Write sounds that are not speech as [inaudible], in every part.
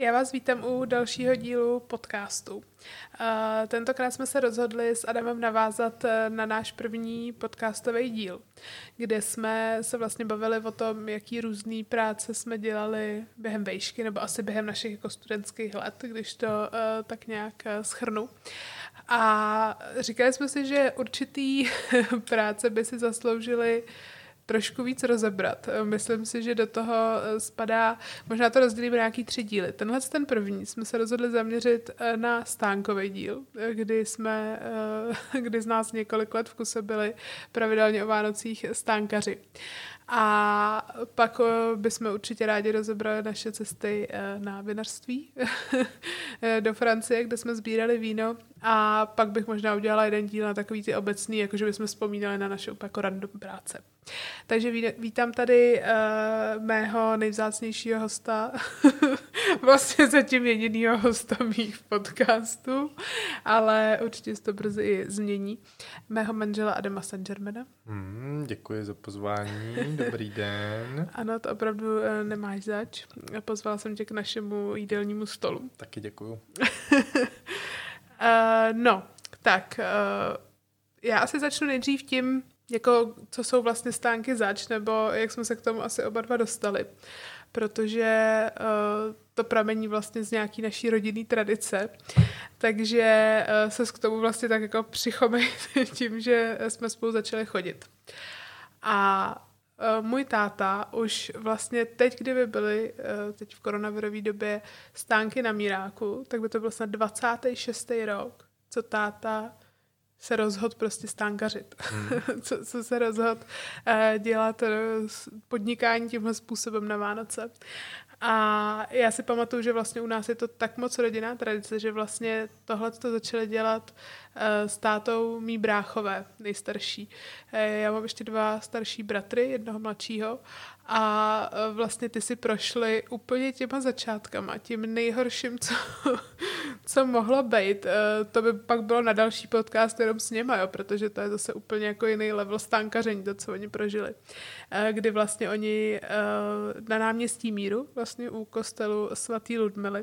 Já vás vítám u dalšího dílu podcastu. Eh, tentokrát jsme se rozhodli s Adamem navázat eh, na náš první podcastový díl, kde jsme se vlastně bavili o tom, jaký různý práce jsme dělali během vejšky, nebo asi během našich jako studentských let, když to uh, tak nějak schrnu. A říkali jsme si, že určitý [laughs] práce by si zasloužily uh, trošku víc rozebrat. Myslím si, že do toho eh, spadá, možná to rozdělíme na nějaký tři díly. Tenhle ten první jsme se rozhodli zaměřit eh, na stánkový díl, eh, kdy jsme, [laughs] kdy z nás několik let v kuse byli pravidelně o Vánocích stánkaři. A pak bychom určitě rádi rozebrali naše cesty na vinařství [laughs] do Francie, kde jsme sbírali víno a pak bych možná udělala jeden díl na takový ty obecný, jakože bychom vzpomínali na naše jako random práce. Takže vítám tady uh, mého nejvzácnějšího hosta, [laughs] [laughs] vlastně zatím jedinýho hosta mých podcastů, ale určitě se to brzy i změní. Mého manžela Adama Sangermana. Mm, děkuji za pozvání, dobrý [laughs] den. Ano, to opravdu uh, nemáš zač. Pozvala jsem tě k našemu jídelnímu stolu. Taky děkuju. uh, [laughs] no, tak uh, já asi začnu nejdřív tím, jako co jsou vlastně stánky zač, nebo jak jsme se k tomu asi oba dva dostali. Protože uh, to pramení vlastně z nějaký naší rodinný tradice. Takže uh, se k tomu vlastně tak jako přichomej [laughs] tím, že jsme spolu začali chodit. A Uh, můj táta už vlastně teď, kdyby byly uh, teď v koronavirové době stánky na Míráku, tak by to byl snad 26. rok, co táta se rozhod prostě stánkařit. Hmm. [laughs] co, co se rozhod dělat podnikání tímhle způsobem na Vánoce. A já si pamatuju, že vlastně u nás je to tak moc rodinná tradice, že vlastně tohle to začali dělat uh, s tátou mý bráchové, nejstarší. Uh, já mám ještě dva starší bratry, jednoho mladšího a uh, vlastně ty si prošly úplně těma začátkama, tím nejhorším, co, [laughs] co mohlo být. Uh, to by pak bylo na další podcast jenom s něma, jo, protože to je zase úplně jako jiný level stánkaření, to, co oni prožili. Uh, kdy vlastně oni na náměstí Míru, vlastně u kostelu svatý Ludmily,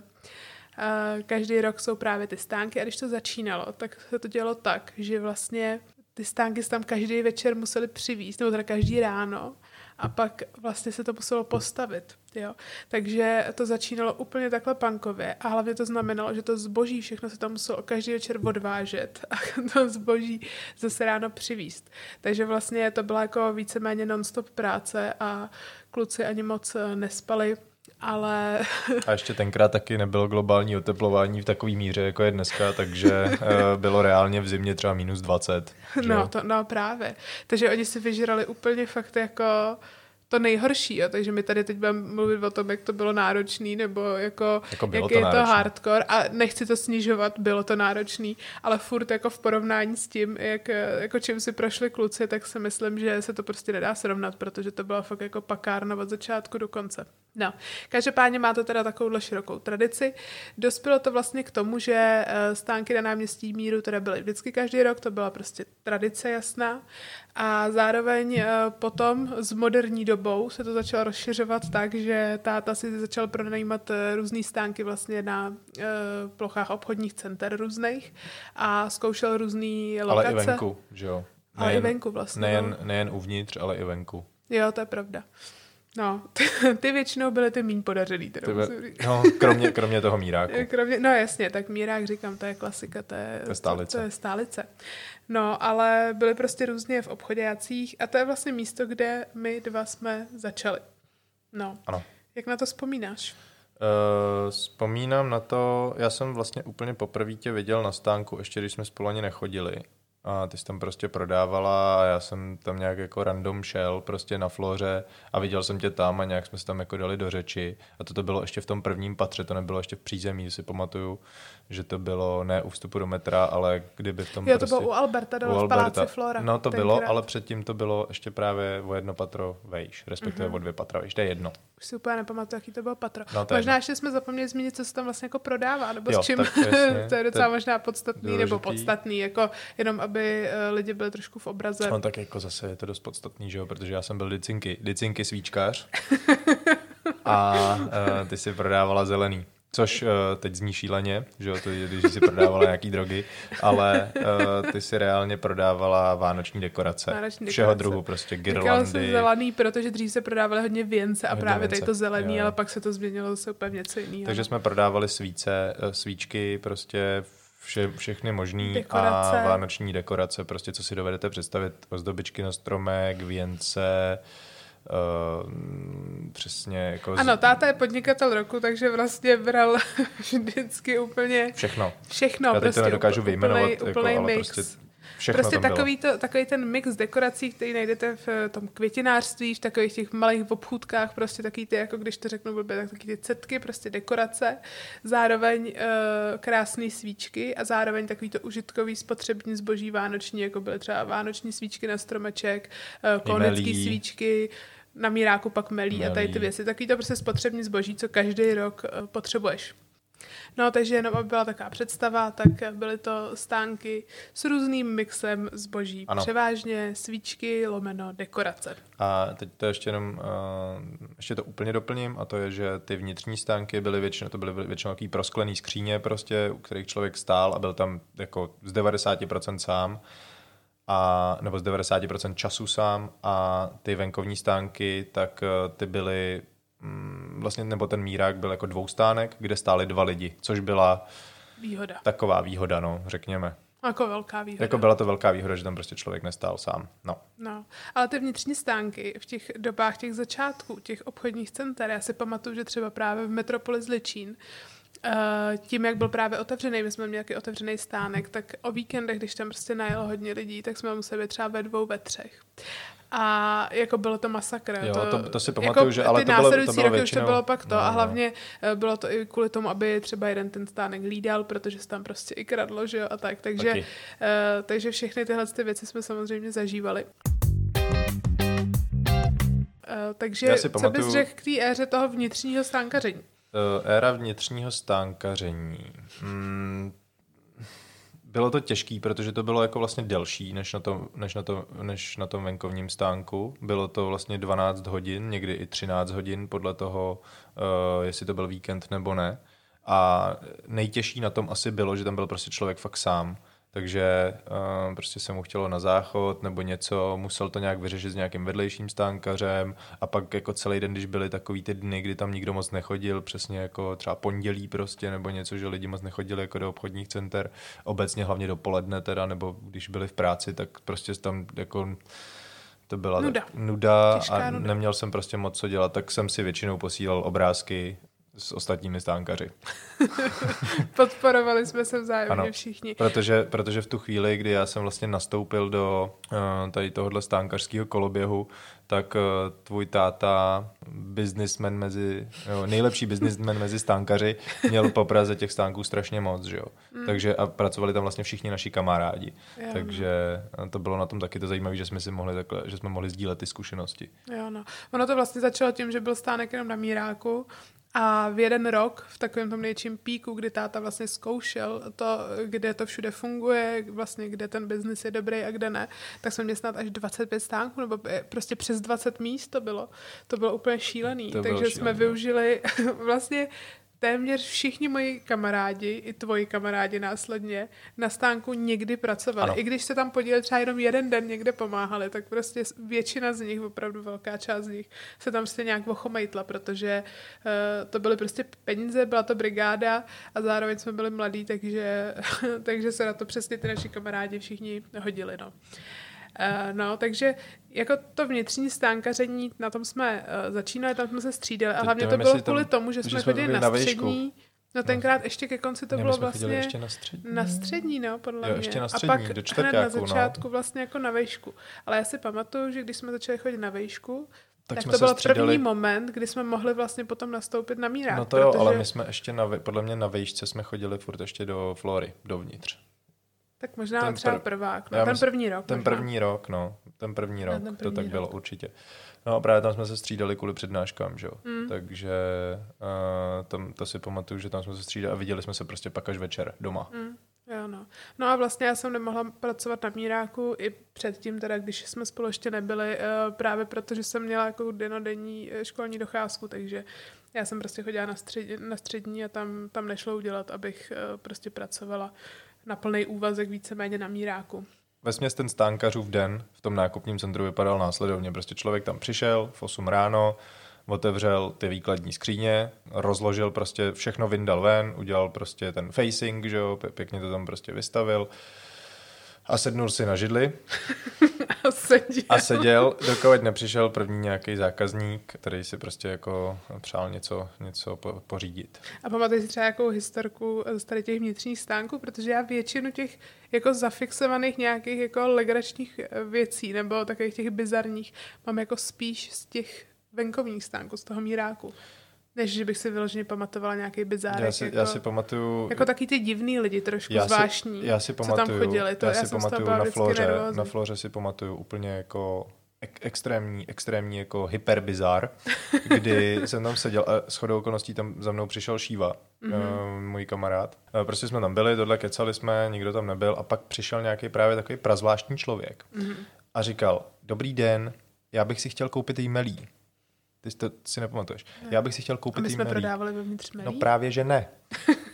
každý rok jsou právě ty stánky a když to začínalo, tak se to dělo tak, že vlastně ty stánky se tam každý večer museli přivízt, nebo teda každý ráno a pak vlastně se to muselo postavit. Jo. Takže to začínalo úplně takhle pankově a hlavně to znamenalo, že to zboží všechno se tam muselo každý večer odvážet a [laughs] to zboží zase ráno přivíst. Takže vlastně to byla jako víceméně non-stop práce a kluci ani moc eh, nespali ale... A ještě tenkrát taky nebylo globální oteplování v takové míře, jako je dneska, takže [laughs] eh, bylo reálně v zimě třeba minus 20. No, to, no právě. Takže oni si vyžrali úplně fakt jako to nejhorší, jo. takže my tady teď budeme mluvit o tom, jak to bylo náročný, nebo jako, jako jak to je náročný. to hardcore a nechci to snižovat, bylo to náročný, ale furt jako v porovnání s tím, jak, jako čím si prošli kluci, tak si myslím, že se to prostě nedá srovnat, protože to byla fakt jako pakárna od začátku do konce. No, každopádně má to teda takovouhle širokou tradici. Dospělo to vlastně k tomu, že eh, stánky na náměstí Míru teda byly vždycky každý rok, to byla prostě tradice jasná. A zároveň eh, potom s moderní dobou se to začalo rozšiřovat tak, že táta si začal pronajímat eh, různé stánky vlastně na plochách obchodních center různých a zkoušel různé lokace. Ale i venku, že jo? Nejen, ale i venku vlastně. Nejen, no. nejen uvnitř, ale i venku. Jo, to je pravda. No, [laughs] ty většinou byly ty méně podařený. Teda ty no, kromě, kromě toho míráku. [laughs] Kromě, no jasně, tak mírák říkám, to je klasika, to je, to je stálice. To, to je stálice. No, ale byly prostě různě v obchodácích a to je vlastně místo, kde my dva jsme začali. No. Ano. Jak na to vzpomínáš? Uh, vzpomínám na to, já jsem vlastně úplně poprvé tě viděl na stánku, ještě když jsme spolu ani nechodili a ty jsi tam prostě prodávala a já jsem tam nějak jako random šel prostě na floře a viděl jsem tě tam a nějak jsme se tam jako dali do řeči. A to bylo ještě v tom prvním patře, to nebylo ještě v přízemí, si pamatuju, že to bylo ne u vstupu do metra, ale kdyby v tom Jo, to prostě, bylo u Alberta, dole u Alberta. v Paláci Flora. No to bylo, krát. ale předtím to bylo ještě právě o jedno patro vejš, respektive mm-hmm. o dvě patra vejš, to je jedno. Už si úplně nepamatuju, jaký to bylo patro. No, to možná jedno. ještě jsme zapomněli zmínit, co se tam vlastně jako prodává, nebo jo, s čím. [laughs] to je docela to možná podstatný, důležitý. nebo podstatný, jako jenom aby eh, lidi byli trošku v obraze. No tak jako zase je to dost podstatný, že jo, protože já jsem byl licinky, licinky svíčkař [laughs] a uh, ty si prodávala zelený. Což uh, teď zní šíleně, že jo, to je, když si prodávala nějaký drogy, ale uh, ty si reálně prodávala vánoční dekorace. Vánoční Všeho dekorace. druhu, prostě girlandy. jsem zelený, protože dřív se prodávaly hodně věnce a hodně právě věnce. tady to zelený, jo. ale pak se to změnilo zase úplně něco jiného. Takže jsme prodávali svíce, eh, svíčky, prostě vše, všechny možný a vánoční dekorace, prostě co si dovedete představit, ozdobičky na stromek, věnce, Uh, přesně jako... Ano, táta je podnikatel roku, takže vlastně bral [laughs] vždycky úplně... Všechno. Všechno, Já prostě. to nedokážu vyjmenovat, úplnej, úplnej jako, mix. prostě Všechno prostě takový, to, takový ten mix dekorací, který najdete v eh, tom květinářství, v takových těch malých obchůdkách, prostě takový ty, jako když to řeknu blbě, tak taky ty cetky, prostě dekorace, zároveň uh, krásné svíčky a zároveň takový to užitkový spotřební zboží vánoční, jako byly třeba vánoční svíčky na stromeček, uh, konecký svíčky, na míráku pak melí, melí a tady ty věci. Takový to prostě spotřební zboží, co každý rok potřebuješ. No, takže jenom aby byla taková představa, tak byly to stánky s různým mixem zboží. Ano. Převážně svíčky, lomeno, dekorace. A teď to ještě jenom, uh, ještě to úplně doplním, a to je, že ty vnitřní stánky byly většinou, to byly většinou takový prosklený skříně prostě, u kterých člověk stál a byl tam jako z 90% sám a, nebo z 90% času sám a ty venkovní stánky, tak uh, ty byly vlastně, nebo ten mírák byl jako dvoustánek, kde stáli dva lidi, což byla výhoda. taková výhoda, no, řekněme. Jako velká výhoda. Jako byla to velká výhoda, že tam prostě člověk nestál sám. No. no. Ale ty vnitřní stánky v těch dobách těch začátků, těch obchodních center, já si pamatuju, že třeba právě v Metropoli Zličín, Uh, tím, jak byl právě otevřený, my jsme měli nějaký otevřený stánek, tak o víkendech, když tam prostě najelo hodně lidí, tak jsme museli být třeba ve dvou, ve třech. A jako bylo to masakr. Jo, to, to, to si pamatuju, jako že ale ty to bylo, to bylo roky většinou... už to bylo pak to no, a no. hlavně no. bylo to i kvůli tomu, aby třeba jeden ten stánek lídal, protože se tam prostě i kradlo, že jo, a tak. Takže, uh, takže všechny tyhle ty věci jsme samozřejmě zažívali. Uh, takže co pamatuju... bys řekl k té éře toho vnitřního stánkaření? Uh, éra vnitřního stánkaření. Hmm, bylo to těžký, protože to bylo jako vlastně delší než na, tom, než, na tom, než na tom venkovním stánku. Bylo to vlastně 12 hodin, někdy i 13 hodin podle toho, uh, jestli to byl víkend nebo ne. A nejtěžší na tom asi bylo, že tam byl prostě člověk fakt sám takže uh, prostě se mu chtělo na záchod nebo něco, musel to nějak vyřešit s nějakým vedlejším stánkařem a pak jako celý den, když byly takový ty dny, kdy tam nikdo moc nechodil, přesně jako třeba pondělí prostě nebo něco, že lidi moc nechodili jako do obchodních center, obecně hlavně dopoledne teda, nebo když byli v práci, tak prostě tam jako to byla nuda, nuda a nuda. neměl jsem prostě moc co dělat, tak jsem si většinou posílal obrázky s ostatními stánkaři. [laughs] Podporovali jsme se vzájemně ano, všichni. Protože, protože v tu chvíli, kdy já jsem vlastně nastoupil do uh, tady tohohle stánkařského koloběhu, tak uh, tvůj táta, businessman mezi, jo, nejlepší businessman mezi stánkaři, měl po Praze těch stánků strašně moc, že jo. Mm. Takže a pracovali tam vlastně všichni naši kamarádi. Jo. Takže eh, to bylo na tom taky to zajímavé, že jsme si mohli takhle, že jsme mohli sdílet ty zkušenosti. Jo, no. Ono to vlastně začalo tím, že byl stánek jenom na Míráku a v jeden rok, v takovém tom nejčím píku, kdy táta vlastně zkoušel to, kde to všude funguje, vlastně kde ten biznis je dobrý a kde ne, tak jsme měli snad až 25 stánků, nebo prostě přes 20 míst to bylo. To bylo úplně šílený. To Takže šílený. jsme využili [laughs] vlastně téměř všichni moji kamarádi, i tvoji kamarádi následně, na stánku někdy pracovali. Ano. I když se tam podíleli třeba jenom jeden den někde pomáhali, tak prostě většina z nich, opravdu velká část z nich, se tam prostě nějak ochomejtla, protože uh, to byly prostě peníze, byla to brigáda a zároveň jsme byli mladí, takže, [laughs] takže se na to přesně ty naši kamarádi všichni hodili. No. Uh, no, takže jako to vnitřní stánkaření, na tom jsme uh, začínali, tam jsme se střídali a hlavně to bylo kvůli tomu, že, jsme chodili na, na střední. No tenkrát ještě ke konci to ne, bylo vlastně ještě na střední. na střední, no, podle jo, mě. ještě na střední, a pak do hned na no. začátku no. vlastně jako na vejšku. Ale já si pamatuju, že když jsme začali chodit na vejšku, tak, tak to byl střídali... první moment, kdy jsme mohli vlastně potom nastoupit na mírák. No to jo, protože... ale my jsme ještě na, podle mě na vejšce jsme chodili furt ještě do Flory, dovnitř. Tak možná ten třeba prvák, no, ten myslím, první rok. Ten možná. první rok, no, ten první rok, ten první to tak rok. bylo určitě. No a právě tam jsme se střídali kvůli přednáškám, že jo. Mm. Takže uh, tam, to si pamatuju, že tam jsme se střídali a viděli jsme se prostě pak až večer doma. Mm. Jo, no. no a vlastně já jsem nemohla pracovat na míráku i předtím, teda když jsme spolu ještě nebyli, eh, právě protože jsem měla jako denodenní eh, školní docházku, takže já jsem prostě chodila na, střed, na střední a tam, tam nešlo udělat, abych prostě pracovala na plný úvazek víceméně na míráku. Ve ten stánkařův den v tom nákupním centru vypadal následovně. Prostě člověk tam přišel v 8 ráno, otevřel ty výkladní skříně, rozložil prostě všechno, vyndal ven, udělal prostě ten facing, že jo, pěkně to tam prostě vystavil a sednul si na židli. [laughs] a seděl. A seděl, dokud nepřišel první nějaký zákazník, který si prostě jako přál něco, něco po, pořídit. A pamatuješ si třeba jakou historku z tady těch vnitřních stánků, protože já většinu těch jako zafixovaných nějakých jako legračních věcí nebo takových těch bizarních mám jako spíš z těch venkovních stánků, z toho míráku. Než že bych si vyloženě pamatovala nějaký bizár. Já si, jako, já si pamatuju... Jako taky ty divný lidi, trošku já si, zvláštní, já si pamatuju, co tam chodili. To, já, já si pamatuju na floře, na floře si pamatuju úplně jako ek- extrémní, extrémní jako hyperbizar, [laughs] kdy jsem tam seděl a s chodou okolností tam za mnou přišel Šíva, mm-hmm. uh, můj kamarád. Uh, prostě jsme tam byli, tohle kecali jsme, nikdo tam nebyl a pak přišel nějaký právě takový prazvláštní člověk mm-hmm. a říkal, dobrý den, já bych si chtěl koupit jí ty to si nepamatuješ. Ne. Já bych si chtěl koupit A my jsme prodávali vevnitř melí? No právě, že ne.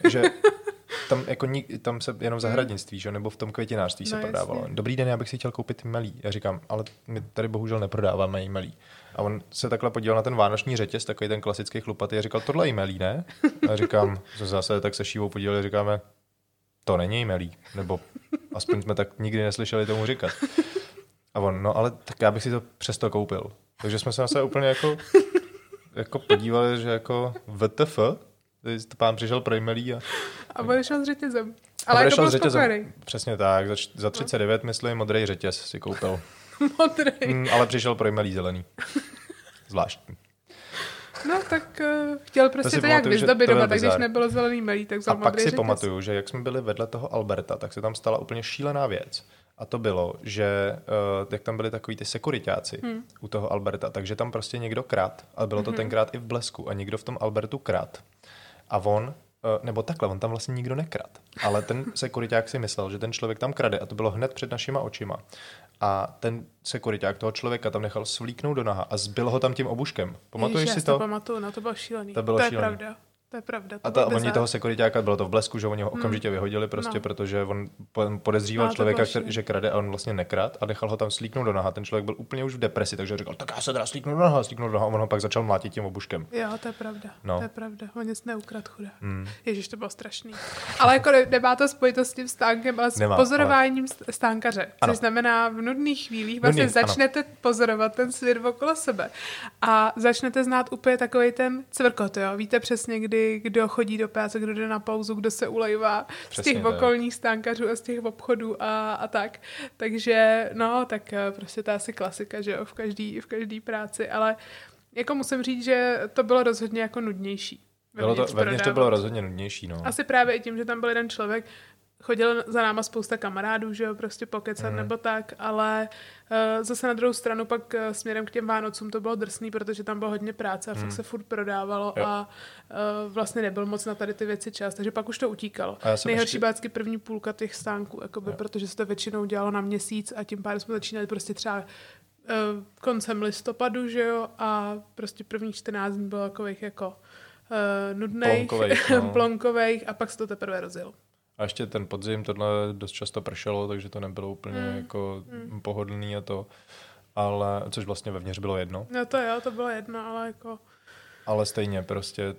že [laughs] tam, jako tam se jenom zahradnictví, že? nebo v tom květinářství no, se prodávalo. Jasně. Dobrý den, já bych si chtěl koupit melí. Já říkám, ale my tady bohužel neprodáváme melí. A on se takhle podíval na ten vánoční řetěz, takový ten klasický chlupatý, a říkal, tohle je melí, ne? A říkám, že zase tak se šívou podívali, říkáme, to není melí. Nebo aspoň jsme tak nikdy neslyšeli tomu říkat. A on, no ale tak já bych si to přesto koupil. Takže jsme se na sebe úplně jako, [laughs] jako podívali, že jako VTF, pán přišel pro e a... A odešel s řetězem. Ale jako byl řetězem. Přesně tak, za, za 39, myslím, modrý řetěz si koupil. [laughs] modrý. Mm, ale přišel pro e zelený. [laughs] Zvláštní. No, tak uh, chtěl prostě to, to nějak vyzdobit doma, tak když nebylo zelený melí, tak vzal A pak si řetěz. pamatuju, že jak jsme byli vedle toho Alberta, tak se tam stala úplně šílená věc a to bylo, že uh, jak tam byli takový ty sekuritáci hmm. u toho Alberta, takže tam prostě někdo krát, ale bylo to hmm. tenkrát i v Blesku a někdo v tom Albertu krát. A on, uh, nebo takhle, on tam vlastně nikdo nekrát, ale ten [laughs] sekuriták si myslel, že ten člověk tam krade a to bylo hned před našima očima. A ten sekuriták toho člověka tam nechal svlíknout do naha a zbyl ho tam tím obuškem. Pamatuješ Ježiš, si to? to pamatuju, no to bylo šílený. To bylo to šílený. je pravda. To je pravda. To a ta, oni toho sekuritáka, bylo to v blesku, že oni ho hmm. okamžitě hmm. vyhodili prostě, no. protože on podezříval no, člověka, který, že krade a on vlastně nekrad a nechal ho tam slíknout do naha. Ten člověk byl úplně už v depresi, takže říkal, tak já se teda slíknu do naha, slíknu do naha a on ho pak začal mlátit tím obuškem. Jo, to je pravda. No. To je pravda. On nic neukrad chudá. Hmm. Ježíš, to bylo strašný. ale jako nemá to spojitost s tím stánkem, ale s Nemá, pozorováním ale... stánkaře. Což ano. znamená v nudných chvílích vlastně Nudný, začnete ano. pozorovat ten svět okolo sebe a začnete znát úplně takový ten cvrkot, jo. Víte přesně, kdy kdo chodí do práce, kdo jde na pauzu, kdo se ulejvá z těch tak. okolních stánkařů a z těch obchodů a, a tak. Takže no, tak eh, prostě to je asi klasika, že jo, v každý, v každý práci, ale jako musím říct, že to bylo rozhodně jako nudnější. Bylo to, vevnitř to bylo rozhodně nudnější, no. Asi právě i tím, že tam byl jeden člověk, chodil za náma spousta kamarádů, že jo, prostě pokecat mm. nebo tak, ale uh, zase na druhou stranu pak uh, směrem k těm Vánocům to bylo drsný, protože tam bylo hodně práce a mm. fakt mhm. se furt prodávalo jo. a uh, vlastně nebyl moc na tady ty věci čas, takže pak už to utíkalo. Nejhorší ještě... vždycky první půlka těch stánků, jakoby, protože se to většinou dělalo na měsíc a tím pádem jsme začínali prostě třeba koncem listopadu, že jo, a prostě první 14 dní bylo takových jako uh, nudných, plonkových, no. [laughs] plonkových a pak se to teprve rozjelo. A ještě ten podzim, tohle dost často pršelo, takže to nebylo úplně mm. jako mm. pohodlný a to. Ale, což vlastně vevnitř bylo jedno. No to jo, to bylo jedno, ale jako... Ale stejně prostě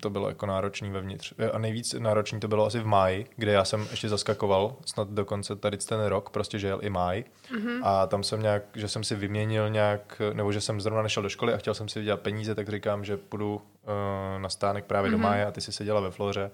to bylo jako náročný vevnitř. A nejvíc náročný to bylo asi v máji, kde já jsem ještě zaskakoval, snad dokonce tady ten rok, prostě že jel i máj. Mm-hmm. A tam jsem nějak, že jsem si vyměnil nějak, nebo že jsem zrovna nešel do školy a chtěl jsem si vydělat peníze, tak říkám, že půjdu uh, na stánek právě mm-hmm. do mhm. máje a ty si seděla ve Floře.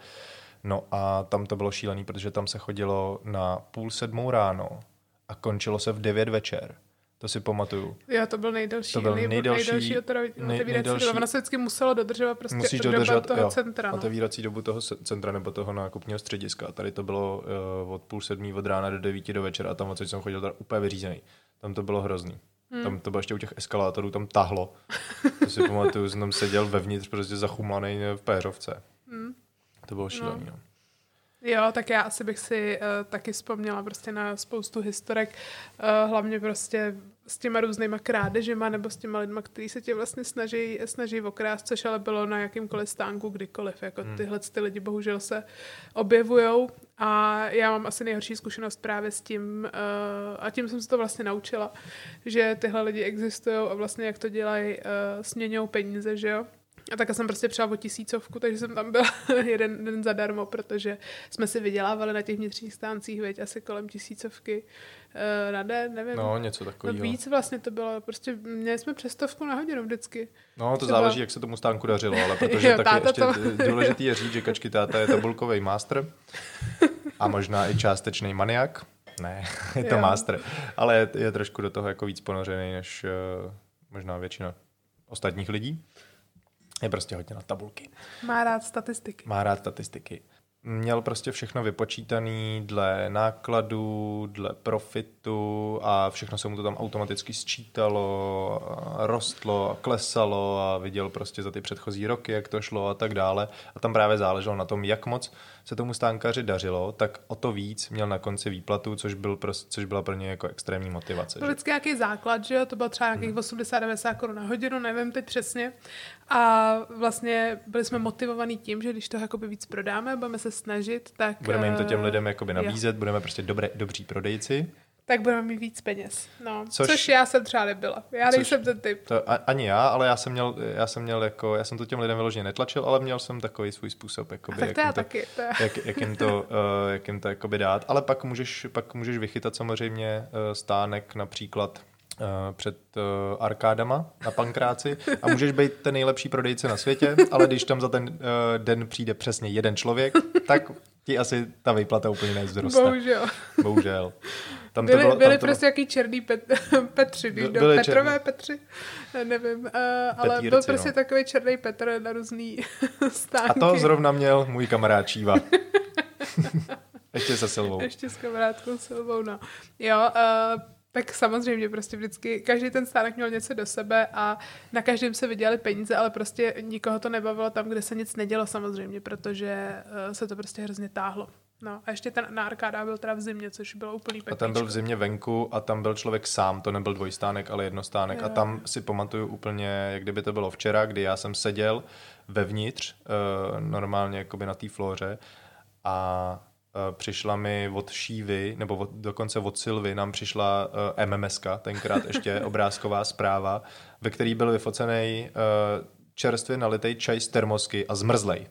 No a tam to bylo šílený, protože tam se chodilo na půl sedmou ráno a končilo se v devět večer. To si pamatuju. Jo, to byl nejdelší. To byl nejdelší, nejdelší otevírací nejdelší, doba. Ono se vždycky muselo dodržovat prostě Musíš dodržovat, toho jo, centra. No. Otevírací dobu toho centra nebo toho nákupního střediska. Tady to bylo uh, od půl sedmí od rána do devíti do večera a tam odsud jsem chodil úplně vyřízený. Tam to bylo hrozný. Hmm. Tam to bylo ještě u těch eskalátorů, tam tahlo. to si pamatuju, jsem tam seděl vevnitř prostě zachumlaný v péřovce. Hmm. To bylo šílený. No. Jo, tak já asi bych si uh, taky vzpomněla prostě na spoustu historek, uh, hlavně prostě s těma různýma krádežema nebo s těma lidma, kteří se tě vlastně snaží, snaží okrást, což ale bylo na jakýmkoliv stánku kdykoliv. Jako hmm. tyhle ty lidi bohužel se objevujou a já mám asi nejhorší zkušenost právě s tím uh, a tím jsem se to vlastně naučila, že tyhle lidi existují a vlastně jak to dělají, uh, směňují peníze, že jo. A tak jsem prostě přijela o tisícovku, takže jsem tam byla [laughs] jeden den zadarmo, protože jsme si vydělávali na těch vnitřních stáncích, veď asi kolem tisícovky uh, na den, nevím. No, něco takového. No, víc vlastně to bylo, prostě měli jsme přes stovku na hodinu vždycky. No, to Třeba... záleží, jak se tomu stánku dařilo, ale protože [laughs] jo, taky ještě to... důležitý je říct, že kačky táta je tabulkový master a možná i částečný maniak. Ne, [laughs] je to jo. master, ale je, je trošku do toho jako víc ponořený než uh, možná většina ostatních lidí. Je prostě hodně na tabulky. Má rád statistiky. Má rád statistiky. Měl prostě všechno vypočítaný dle nákladů, dle profitu a všechno se mu to tam automaticky sčítalo, rostlo klesalo a viděl prostě za ty předchozí roky, jak to šlo a tak dále. A tam právě záleželo na tom, jak moc se tomu stánkaři dařilo, tak o to víc měl na konci výplatu, což, byl prostě, což byla pro ně jako extrémní motivace. To vždycky nějaký základ, že jo? To bylo třeba nějakých hmm. 80-90 korun na hodinu, nevím teď přesně. A vlastně byli jsme motivovaní tím, že když to jakoby víc prodáme, budeme se snažit, tak... Budeme jim to těm eh, lidem jakoby nabízet, jo. budeme prostě dobré, dobří prodejci tak budeme mít víc peněz. No, což, což já jsem třeba nebyla. Já nejsem ten typ. To, ani já, ale já jsem měl, já jsem měl jako, já jsem to těm lidem vyloženě netlačil, ale měl jsem takový svůj způsob, jakoby, tak to já to, taky. To. Jak, jak, jim to, uh, [laughs] jak jim to jakoby dát. Ale pak můžeš, pak můžeš vychytat samozřejmě uh, stánek například před uh, arkádama na pankráci a můžeš být ten nejlepší prodejce na světě, ale když tam za ten uh, den přijde přesně jeden člověk, tak ti asi ta výplata úplně nezroste. Bohužel. Bohužel. Tam byli, to bylo, byli tam to prostě jaký černý pet, [laughs] Petři, víš, byli Petrové černý. Petři, nevím, uh, ale Petírci, byl prostě no. takový černý Petr na různý stánky. [laughs] A to zrovna měl můj kamarád Číva. [laughs] Ještě se Silvou. Ještě s kamarádkou Silvou, no. Jo, uh, tak samozřejmě prostě vždycky, každý ten stánek měl něco do sebe a na každém se vydělali peníze, ale prostě nikoho to nebavilo tam, kde se nic nedělo samozřejmě, protože uh, se to prostě hrozně táhlo. No a ještě ten na arkáda byl teda v zimě, což bylo úplný pekličko. A tam byl v zimě venku a tam byl člověk sám, to nebyl dvojstánek, ale jednostánek. Jo. A tam si pamatuju úplně, jak kdyby to bylo včera, kdy já jsem seděl vevnitř, uh, normálně jakoby na té flóře a přišla mi od Šívy, nebo od, dokonce od Silvy, nám přišla uh, eh, MMSK, tenkrát ještě [laughs] obrázková zpráva, ve který byl vyfocený uh, čerstvě nalitej čaj z termosky a zmrzlej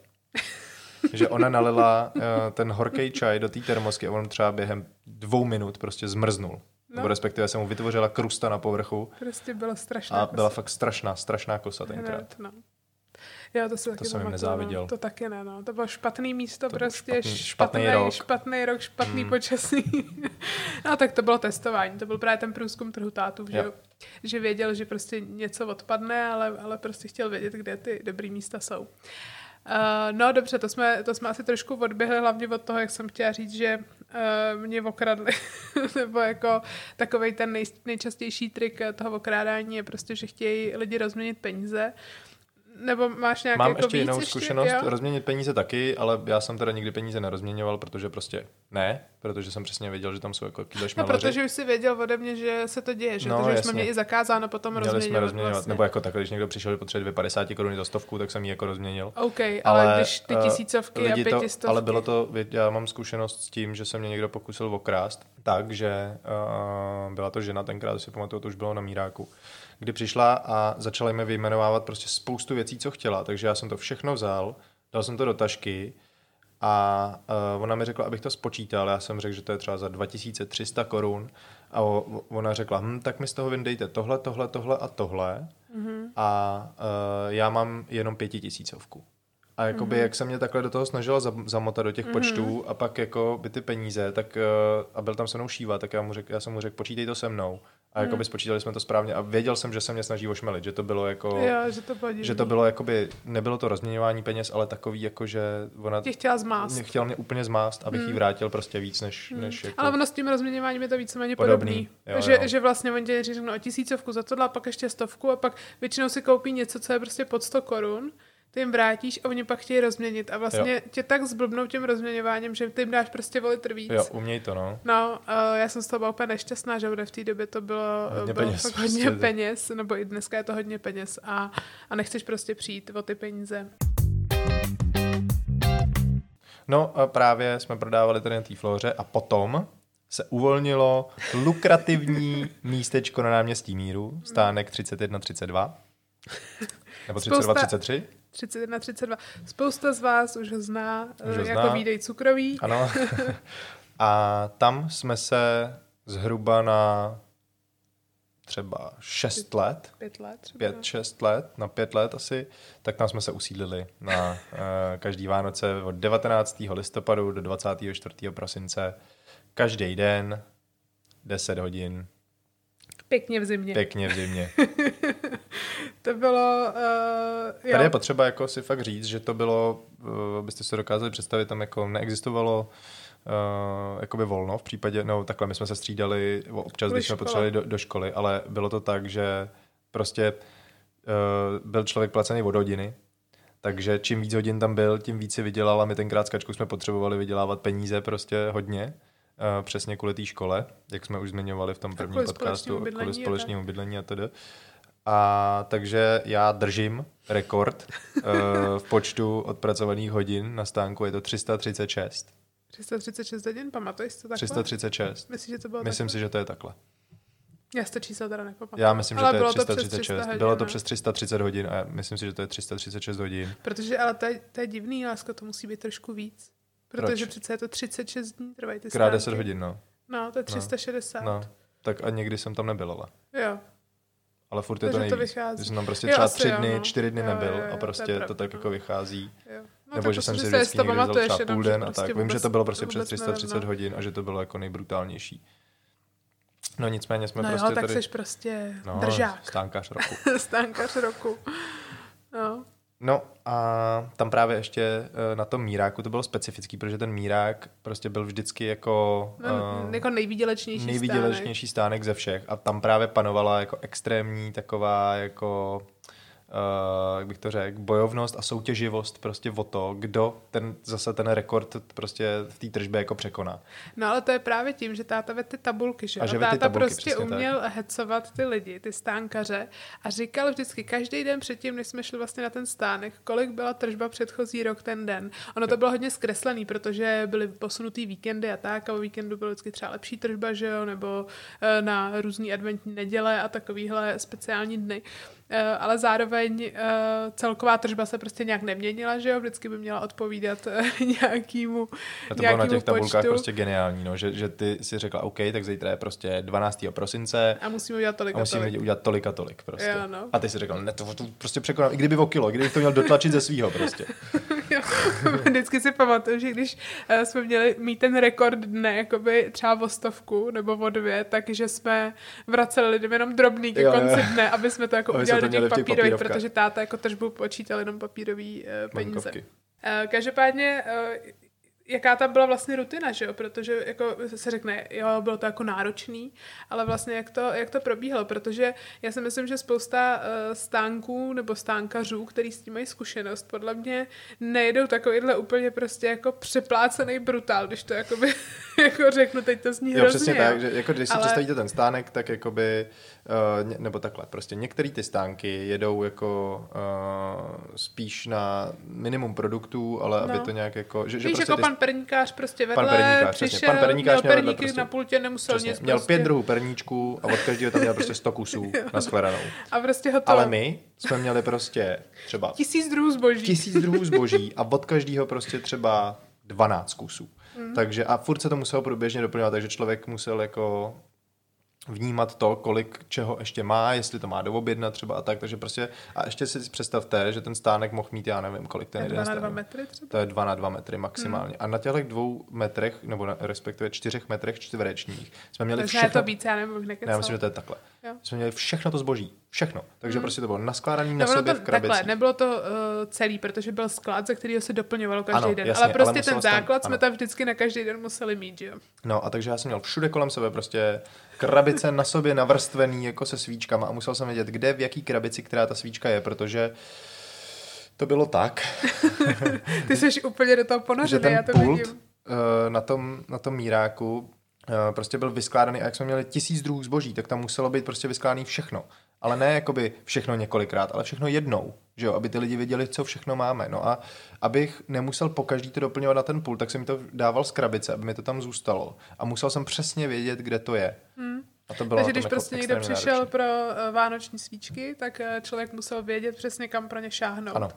[laughs] že ona nalila uh, ten horký čaj do té termosky a on třeba během dvou minut prostě zmrznul. No. Nebo respektive se mu vytvořila krusta na povrchu. Prostě byla strašná A kosa. byla fakt strašná, strašná kosa tenkrát. No. Jo, to, se to jsem jim nezáviděl. No. To taky ne, no. To bylo špatný místo, to prostě špatný, špatný, špatný rok, špatný, rok, špatný hmm. počasí. [laughs] no tak to bylo testování, to byl právě ten průzkum trhu tátů, že, že věděl, že prostě něco odpadne, ale, ale prostě chtěl vědět, kde ty dobrý místa jsou. Uh, no dobře, to jsme, to jsme asi trošku odběhli, hlavně od toho, jak jsem chtěla říct, že uh, mě okradli. [laughs] Nebo jako takový ten nej, nejčastější trik toho okrádání je prostě, že chtějí lidi rozměnit peníze. Nebo máš nějaké Mám jako ještě víc jinou zkušenost, ještě, rozměnit peníze taky, ale já jsem teda nikdy peníze nerozměňoval, protože prostě ne, protože jsem přesně věděl, že tam jsou jako kýle No, protože už si věděl ode mě, že se to děje, že, no, takže jsme měli i zakázáno potom měli rozměňovat. Jsme rozměňovat. Vlastně. Nebo jako tak, když někdo přišel, že potřebuje 50 koruny za stovku, tak jsem ji jako rozměnil. OK, ale, ale když ty eh, tisícovky a pětistovky. To, ale bylo to, já mám zkušenost s tím, že se mě někdo pokusil okrást, takže uh, byla to žena tenkrát, si pamatuju, to už bylo na míráku kdy přišla a začala mi vyjmenovávat prostě spoustu věcí, co chtěla. Takže já jsem to všechno vzal, dal jsem to do tašky a uh, ona mi řekla, abych to spočítal. Já jsem řekl, že to je třeba za 2300 korun. A o, ona řekla, hm, tak mi z toho vyndejte tohle, tohle, tohle a tohle. Mm-hmm. A uh, já mám jenom pětitisícovku. A jakoby, mm-hmm. jak se mě takhle do toho snažila zamotat do těch mm-hmm. počtů a pak jako by ty peníze, tak uh, a byl tam se mnou šíva, tak já, mu řek, já jsem mu řekl, počítej to se mnou. A jakoby hmm. spočítali jsme to správně a věděl jsem, že se mě snaží ošmelit, že to bylo jako... Jo, že to Že to bylo jakoby, nebylo to rozměňování peněz, ale takový jako, že ona... Tě chtěla zmást. Mě chtěla mě úplně zmást, abych hmm. jí vrátil prostě víc, než, hmm. než jako... Ale ono s tím rozměňováním je to víceméně podobný. podobný. Jo, že, jo. že vlastně oni ti řeknou o tisícovku za tohle a pak ještě stovku a pak většinou si koupí něco, co je prostě pod 100 korun ty jim vrátíš a oni pak chtějí rozměnit a vlastně jo. tě tak zblbnou tím rozměňováním, že ty jim dáš prostě o litr víc. Jo, uměj to, no. No, uh, já jsem z toho byla úplně nešťastná, že v té době to bylo Hodně bylo peněz, fakt prostě. hodně peněz, nebo i dneska je to hodně peněz a, a nechceš prostě přijít o ty peníze. No a právě jsme prodávali tady na té flóře a potom se uvolnilo lukrativní [laughs] místečko na náměstí Míru, stánek 3132. Nebo 32, Spousta- 33? 31, 32. Spousta z vás už ho zná, Už ho už jako zná. výdej cukrový. Ano. [laughs] A tam jsme se zhruba na třeba 6 let, Pět let třeba. 5-6 let, na 5 let asi, tak tam jsme se usídlili na uh, každý Vánoce od 19. listopadu do 24. prosince. Každý den, 10 hodin, Pěkně v zimě. pěkně v zimě. [laughs] To bylo... Uh, Tady je potřeba jako si fakt říct, že to bylo, uh, abyste si dokázali představit, tam jako neexistovalo uh, jakoby volno v případě, no takhle, my jsme se střídali občas, když jsme potřebovali do, do školy, ale bylo to tak, že prostě uh, byl člověk placený od hodiny, takže čím víc hodin tam byl, tím víc si vydělal a my tenkrát s Kačkou jsme potřebovali vydělávat peníze prostě hodně, uh, přesně kvůli té škole, jak jsme už zmiňovali v tom prvním podcastu, bydlení kvůli společnému bydlení a tedy. A takže já držím rekord uh, [laughs] v počtu odpracovaných hodin na stánku, je to 336. 336 hodin, pamatuješ to takhle? 336. Myslíš, že to bylo Myslím takhle? si, že to je takhle. Já si to číslo teda nepamatuju. Já myslím, že ale to je bylo 336. To přes 300 hodin, bylo to no. přes 330 hodin a já myslím si, že to je 336 hodin. Protože, ale to je, to je divný, lásko, to musí být trošku víc. Protože Proč? přece je to 36 dní, trvají ty Krát stánky. 10 hodin, no. No, to je 360. no. Tak a někdy jsem tam nebyl, ale. Jo. Ale furt je to to nejvíc. vychází. Že jsem tam prostě Jo, třeba asi tři jo, dny, no. čtyři dny Jo, nebyl jo, jo, to a prostě to, pravda, tak no. jako vychází. jo. No, Nebo že jsem si to vždycky to někdy vzal třeba půl den a prostě tak. Vím, že to bylo prostě přes vůbec 330 nevím, no. hodin a že to bylo jako nejbrutálnější. No nicméně jsme No prostě jo, tak tady... jsi prostě no, držák. Stánkař roku. [laughs] Stánkař roku. No. No a tam právě ještě eh, na tom míráku to bylo specifický, protože ten mírák prostě byl vždycky jako, No, eh, jako nejvýdělečnější nejvýdělečnější stánek. ze všech. A tam právě panovala jako extrémní taková jako uh, jak bych to řekl, bojovnost a soutěživost prostě o to, kdo ten zase ten rekord prostě v té tržbě jako překoná. No ale to je právě tím, že táta ve ty tabulky, že A že táta tabulky, prostě přesně tak. uměl hecovat ty lidi, ty stánkaře a říkal vždycky každý den předtím, než jsme šli vlastně na ten stánek, kolik byla tržba předchozí rok ten den. Ono to bylo hodně zkreslený, protože byly posunutý víkendy a tak a o víkendu bylo vždycky třeba lepší tržba, že jo, nebo eh, na různý adventní neděle a takovýhle speciální dny. Eh, ale zároveň eh, celková tržba se prostě nějak neměnila, že jo, vždycky by měla odpovídat eh, [laughs] nějakému, A to bylo na těch tabulkách počtu. prostě geniální, no, že, že ty si řekla, OK, tak zítra je prostě 12. prosince A musíme udělat tolik a a musíme tolik. udělat tolik a tolik prostě. Jo, no. A ty si řekl, ne, to, to prostě překonám, i kdyby o kilo, i kdybych to měl dotlačit ze svýho prostě. [laughs] Jo. [laughs] Vždycky si pamatuju, že když eh, jsme měli mít ten rekord dne, jakoby třeba o stovku nebo o dvě, takže jsme vraceli lidem jenom drobný ke Jo, jo. konci dne, aby jsme to jako Aby udělali do těch papírových, protože táta jako tržbu počítal jenom papírový eh, peníze. Bankovky. Eh, Každopádně, jaká tam byla vlastně rutina, že jo? Protože jako se řekne, jo, bylo to jako náročný, ale vlastně jak to, jak to probíhalo, protože já si myslím, že spousta eh, stánků nebo stánkařů, který s tím mají zkušenost, podle mě nejedou takovýhle úplně prostě jako přeplácený brutál, když to jakoby, [laughs] jako řeknu, teď to zní Jo, hrozně. přesně tak, že jako když si Ale- představíte ten stánek, tak jakoby, uh, nebo takhle, prostě některé ty stánky jedou jako uh, spíš na minimum produktů, ale aby No. to nějak jako, že, že Víš, prostě jako ty, pan Perníkář prostě vedle, Pan Perníkář, přesně. přišel, Pan Perníkář měl perníky prostě- na pultě, nemusel přesně, nic měl prostě. pět druhů perníčků a od každého tam měl prostě 100 kusů [laughs] na shledanou. A prostě hotovo. Ale my jsme měli prostě třeba Tisíc druhů zboží. tisíc druhů zboží a od každého prostě třeba 12 kusů. Mm. Takže a furt se to muselo průběžně doplňovat, takže člověk musel jako vnímat to, kolik čeho ještě má, jestli to má doobjednat třeba a tak, takže prostě a ještě si představte, že ten stánek mohl mít, já nevím, kolik ten To je jeden dva na dva stánek. metry třeba? To je 2 na 2 metry maximálně. A na těchto dvou metrech, nebo na, respektive čtyřech metrech čtverečních, jsme měli Takže všechno... to víc, já nevím, Ne, já myslím, že to je takhle. Jo. Jsme měli všechno to zboží. Všechno. Takže Hmm. prostě to bylo naskládané na No, sobě to, v krabicích. takhle, nebylo to uh, celý, protože byl sklad, ze kterého se doplňovalo každý Ano, den. jasně, ale ale prostě muselo ten se tam- základ jsme ano. tam vždycky na každý den museli mít, jo? No a takže já jsem měl všude kolem sebe prostě krabice na sobě navrstvený jako se svíčkama a musel jsem vědět, kde v jaký krabici která ta svíčka je, protože To bylo tak. [laughs] Ty jsi úplně do toho ponořený, že ten já to pult vidím. uh, na tom, na tom míráku uh, prostě byl vyskládaný a jak jsme měli tisíc druhů zboží, tak tam muselo být prostě vyskládaný všechno. Ale ne jakoby všechno několikrát, ale všechno jednou, že jo, aby ty lidi věděli, co všechno máme. No a abych nemusel po každý to doplňovat na ten pult, tak jsem mi to dával z krabice, aby mi to tam zůstalo. A musel jsem přesně vědět, kde to je. Hmm. A to bylo Takže když jako prostě někdo přišel náročný. pro eh, vánoční svíčky, tak eh, člověk musel vědět přesně, kam pro ně šáhnout. Ano.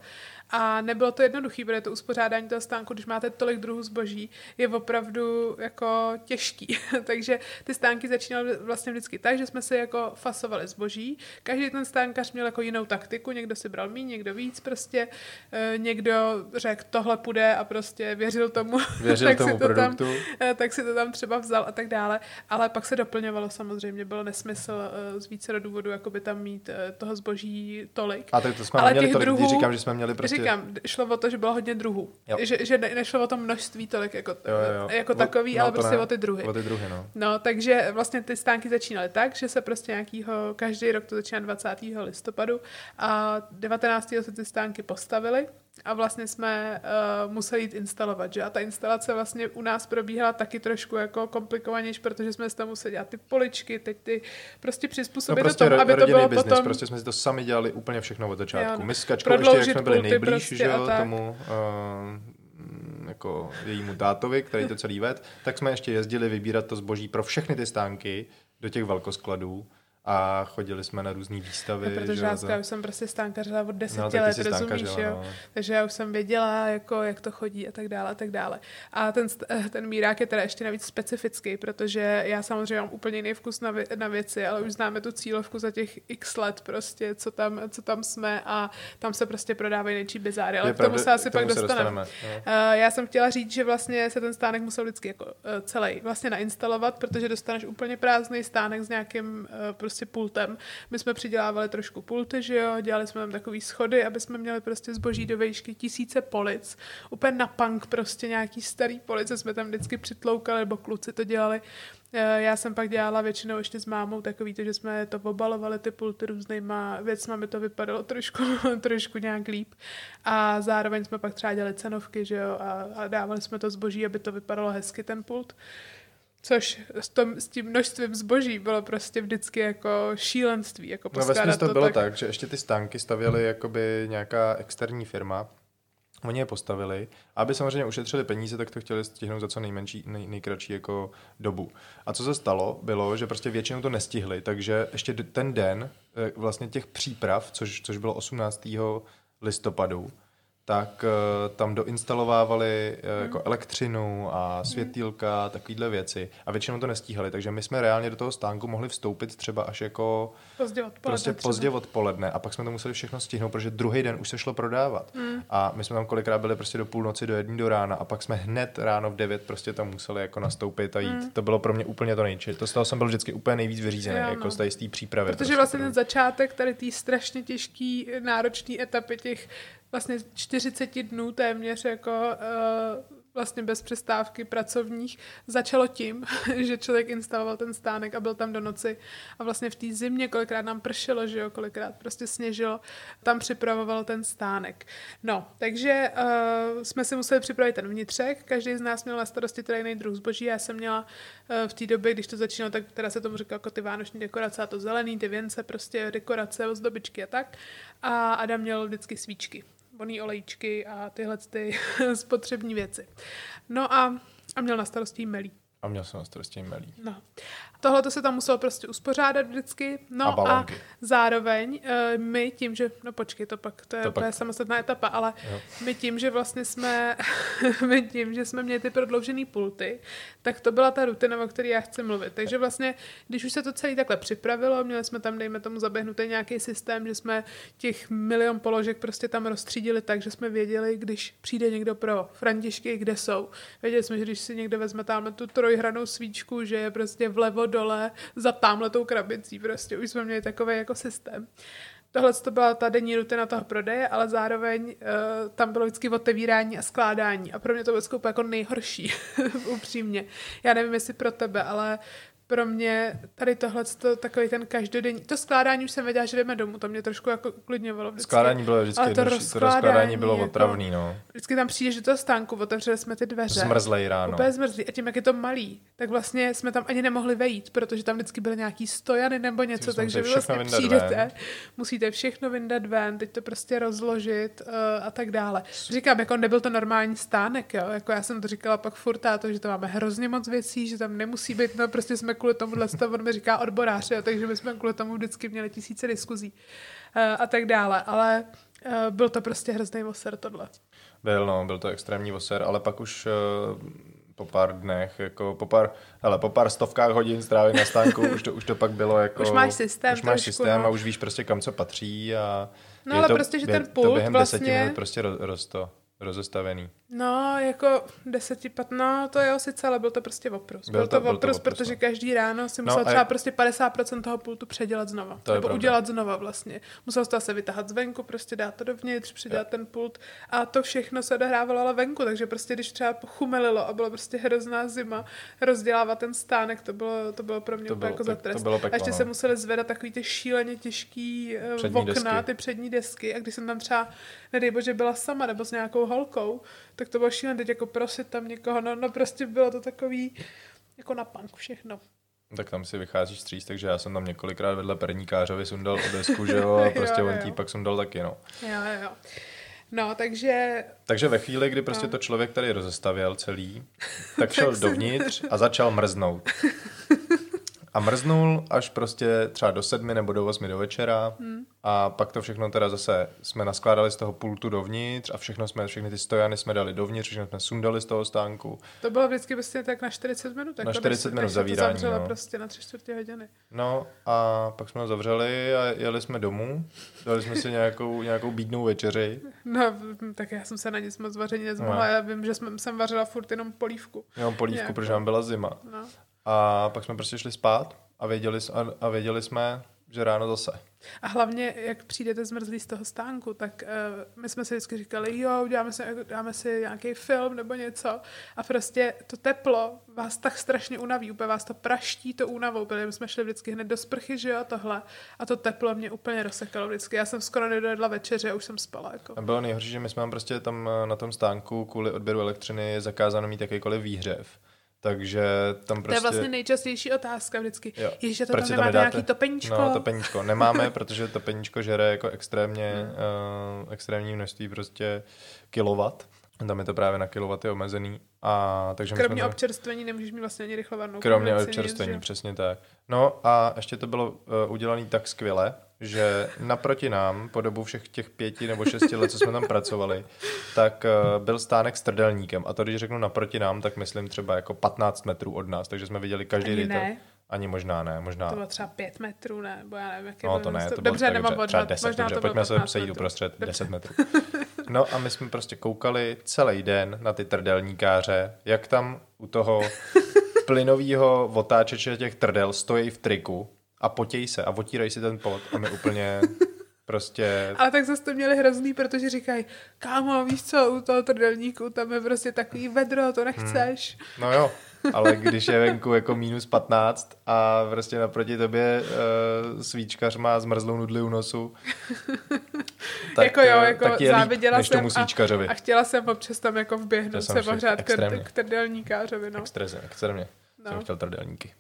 A nebylo to jednoduché, protože to uspořádání toho stánku, když máte tolik druhů zboží, je opravdu jako těžký. [laughs] Takže ty stánky začínaly vlastně vždycky tak, že jsme si jako fasovali zboží. Každý ten stánkař měl jako jinou taktiku, někdo si bral míň, někdo víc prostě, eh, někdo řekl, tohle půjde a prostě věřil tomu. [laughs] Věřil tak tomu si to tam, produktu. tak si to tam třeba vzal a tak dále. Ale pak se doplňovalo samozřejmě, byl nesmysl eh, z více důvodu jakoby tam mít eh, toho zboží tolik. A tak to jsme Ale měli těch tolik, druhů- říkám, že jsme měli prostě... Říkám, šlo o to, že bylo hodně druhů. Jo. Že, že ne, nešlo o to množství tolik jako, Jo, jo, jo. jako O- takový, no, ale prostě ne. o ty druhy. O ty druhy, no. No, takže vlastně ty stánky začínaly tak, že se prostě nějakýho, každý rok to začíná 20. listopadu a 19. se ty stánky postavily a vlastně jsme uh, museli jít instalovat, že? A ta instalace vlastně u nás probíhala taky trošku jako komplikovanější, protože jsme si tam museli dělat ty poličky, teď ty prostě No přizpůsobit prostě to tomu, aby to bylo business, potom... prostě jsme si to sami dělali úplně všechno od začátku. Jo, no. My s Kačkou ještě, jak jsme byli nejblíž, prostě že jo, tomu uh, jako jejímu tátovi, který to celý ved, tak jsme ještě jezdili vybírat to zboží pro všechny ty stánky do těch velkoskladů a chodili jsme na různé výstavy. No, protože že já, já už jsem prostě stánkařila od No, deseti ty let, rozumíš, jo? no. Takže já už jsem věděla, jako, jak to chodí a tak dále a tak dále. A ten, eh, ten mírák je teda ještě navíc specifický, protože já samozřejmě mám úplně jiný vkus na, vě- na věci, ale už známe tu cílovku za těch x let prostě, co tam, co tam jsme a tam se prostě prodávají nejčí bizáry, ale Je k tomu pravda, se asi tomu pak se dostaneme. dostaneme, no. Uh, já jsem chtěla říct, že vlastně se ten stánek musel vždycky jako uh, celý vlastně nainstalovat, protože dostaneš úplně prázdný stánek s nějakým uh, prostě pultem. My jsme přidělávali trošku pulty, že jo, dělali jsme tam takový schody, aby jsme měli prostě zboží do výšky tisíce polic. Úplně na punk prostě nějaký starý police jsme tam vždycky přitloukali, nebo kluci to dělali. Eh, Já jsem pak dělala většinou ještě s mámou takový to, že jsme to obalovali ty pulty různýma věcmi, aby to vypadalo trošku, [laughs] trošku nějak líp. A zároveň jsme pak třeba dělali cenovky, že jo, a, a dávali jsme to zboží, aby to vypadalo hezky ten pult. Což s, tom, s tím množstvím zboží bylo prostě vždycky jako šílenství. Jako No ve poskládat to bylo tak. tak, že ještě ty stánky stavěly jakoby nějaká externí firma, Oni je postavili, aby samozřejmě ušetřili peníze, tak to chtěli stihnout za co nejmenší, nej, nejkratší jako dobu. A co se stalo, bylo, že prostě většinou to nestihli, takže ještě ten den eh, vlastně těch příprav, což, což bylo 18. listopadu, tak uh, tam doinstalovávali uh, jako elektřinu a světýlka, takovýhle věci. A většinou to nestíhali, takže my jsme reálně do toho stánku mohli vstoupit třeba až jako Pozdě odpoledne prostě třeba. pozdě odpoledne a pak jsme to museli všechno stihnout, protože druhý den už se šlo prodávat. Mm. A my jsme tam kolikrát byli prostě do půlnoci, do jedné do rána a pak jsme hned ráno v 9 prostě tam museli jako nastoupit a jít. Mm. To bylo pro mě úplně to nejčí. To z toho jsem byl vždycky úplně nejvíc vyřízený, Jo, no. jako z té- přípravy. Protože prostě vlastně ten začátek tady té strašně těžký, náročný etapy těch vlastně 40 dnů téměř jako uh, vlastně bez přestávky pracovních, začalo tím, [laughs] že člověk instaloval ten stánek a byl tam do noci a vlastně v té zimě, kolikrát nám pršelo, že jo, kolikrát prostě sněžilo, tam připravoval ten stánek. No, takže uh, jsme si museli připravit ten vnitřek, každý z nás měl na starosti teda jiný druh zboží, já jsem měla uh, v té době, když to začínalo, tak teda se tomu říkalo jako ty vánoční dekorace a to zelený, ty věnce, prostě dekorace, ozdobičky a tak. A Adam měl vždycky svíčky voný olejčky a tyhle ty [laughs] spotřební věci. No a, a měl na starosti melí. A měl jsem na starosti melí. No. Tohle to se tam muselo prostě uspořádat vždycky. No A a, zároveň uh, my tím, že, no počkej, to pak, to je To úplně pak- samostatná etapa, ale Jo. my tím, že vlastně jsme, [laughs] my tím, že jsme měli ty prodloužený pulty, tak to byla ta rutina, o které já chci mluvit. Takže vlastně, když už se to celé takhle připravilo, měli jsme tam, dejme tomu, zaběhnutý nějaký systém, že jsme těch milion položek prostě tam rozstřídili tak, že jsme věděli, když přijde někdo pro Františky, kde jsou. Věděli jsme, že když si někdo vezme tamhle tu trojhranou svíčku, že je prostě vlevo dole za tamhletou krabicí, prostě už jsme měli takový jako systém. Tohle to byla ta denní rutina toho prodeje, ale zároveň uh, tam bylo vždycky otevírání a skládání. A pro mě to bylo jako nejhorší, [laughs] upřímně. Já nevím, jestli pro tebe, ale pro mě tady tohle, to, takový ten každodenní, to skládání už jsem věděla, že jdeme domů, to mě trošku jako uklidňovalo vždycky. Skládání bylo vždycky Ale to jednodušší, to rozkládání rozkládání bylo jako- otravný, no. Vždycky tam přijdeš do toho stánku, otevřeli jsme ty dveře. Zmrzlej ráno. Úplně zmrzlý. A tím, jak je to malý, tak vlastně jsme tam ani nemohli vejít, protože tam vždycky byly nějaký stojany nebo něco, jsme takže vy vlastně přijdete, ven. musíte všechno vyndat ven, teď to prostě rozložit uh, a tak dále. Říkám, jako nebyl to normální stánek, jo? jako já jsem to říkala pak furt to, že to máme hrozně moc věcí, že tam nemusí být, no prostě jsme kvůli tomu, to on mi říká odborář, jo? takže my jsme kvůli tomu vždycky měli tisíce diskuzí uh, a tak dále, ale uh, byl to prostě hrozný voser tohle. Byl, no, byl to extrémní voser, ale pak už uh, po pár dnech, jako po pár, hele, po pár stovkách hodin strávy na stánku, [laughs] už to, už to pak bylo jako... Už máš systém Už máš trošku, systém no. a už víš prostě kam co patří a... No ale to, prostě, že ten to pult během vlastně- deseti minut prostě roz, roz to, rozestavený. No, jako deseti, pat, no to jo sice, ale byl to prostě oprus. Byl, Byl to, to- byl to oprus, protože no. každý ráno si No musel a třeba jak- prostě 50% toho pultu předělat znova. To je nebo udělat znova vlastně. Musel to asi vytahat zvenku, prostě dát to dovnitř, přidělat ten pult a to všechno se odehrávalo ale venku, takže prostě když třeba chumelilo a bylo prostě hrozná zima, rozdělávat ten stánek, to bylo, to bylo pro mě To úplně bylo jako za to trest. bylo peklo, a ještě no. se museli zvedat takový ty šíleně těžký eh, Přední okna, desky. ty přední desky a když jsem tam třeba, nedej bože, byla sama nebo s nějakou holkou, tak to bylo šílené, teď jako prosit tam někoho, no, no prostě bylo to takový jako na pank všechno. Tak tam si vycházíš stříc, takže já jsem tam několikrát vedle perníkářovi sundal desku, že jo, [laughs] a prostě Jo, on jo. tí pak sundal taky, no. Jo, jo, jo. No, takže Takže ve chvíli, kdy prostě No. to člověk tady rozestavěl celý, [laughs] tak šel dovnitř a začal mrznout. [laughs] A mrznul až prostě třeba do sedmi nebo do osmi do večera Hmm. a pak to všechno teda zase jsme naskládali z toho pultu dovnitř a všechno jsme, všechny ty stojany jsme dali dovnitř, všechno jsme sundali z toho stánku. to bylo vždycky prostě tak na 40 minut. Jako 40 než- minut se zavírání, To no. prostě na tři čtvrtě hodiny. No a pak jsme ho zavřeli a jeli jsme domů, dali jsme si nějakou, nějakou bídnou večeři, No, tak já jsem se na nic moc vaření nezmohla. No. Já vím, že jsem, jsem vařila furt jenom polívku. jenom polívku, Nějakou. protože nám byla zima. No. A pak jsme prostě šli spát a věděli, a, věděli jsme, že ráno zase. A hlavně, jak přijdete zmrzlí z toho stánku, tak uh, my jsme si vždycky říkali, jo, dáme si, dáme si nějaký film nebo něco. A prostě to teplo vás tak strašně unaví, úplně vás to praští to únavou. Byli, my jsme šli vždycky hned do sprchy, že jo, tohle. A to teplo mě úplně rozsekalo vždycky. Já jsem skoro nedojedla večeře a už jsem spala. Jako. A bylo nejhorší, že my jsme tam prostě tam eh, na tom stánku kvůli odběru elektřiny je zakázáno mít jakýkoliv výhřev. Takže tam To prostě... je vlastně nejčastější otázka vždycky. Jo. Ježiš, a to Proč tam tam nemáte nedáte? nějaký topeníčko? No, topeníčko nemáme, [laughs] protože topeníčko žere jako extrémně, Hmm. uh, extrémní množství prostě kilowatt. Tam je to právě na kilowatt je omezený. A, takže Kromě jsme tam- občerstvení nemůžeš mít vlastně ani rychle varnou Kromě nic, občerstvení, že? přesně tak. No a ještě to bylo uh, udělané tak skvěle, že naproti nám, po dobu všech těch pěti nebo šesti let, co jsme tam pracovali, tak uh, byl stánek s trdelníkem. A to, když řeknu naproti nám, tak myslím třeba jako 15 metrů od nás, takže jsme viděli každý Ani ne. Ani možná ne, možná. To bylo třeba pět metrů, ne? Nebo já nevím, jaký No to ne, to bylo Dobře, nemám dobře, třeba odhad. 10, Možná dobře, to pojďme se 15 sejít uprostřed Dobře. 10 metrů. No a my jsme prostě koukali celý den na ty trdelníkáře, jak tam u toho plynového otáčeče těch trdel stojí v triku a potějí se a otírají si ten pot a my úplně [laughs] prostě... Ale tak zase to měli hrozný, protože říkají, kámo, víš co, u toho trdelníku tam je prostě takový vedro, to nechceš. No jo, ale když je venku jako minus 15 a prostě naproti tobě uh, svíčkař má zmrzlou nudli u nosu, [laughs] tak, jako jo, eh, jako tak je líp, záviděla než jsem a, a, chtěla jsem občas tam jako vběhnout se ohřát k, extrémně. k trdelníkářovi, no. Extreze, extrémně. No. Jsem chtěl trdelníky.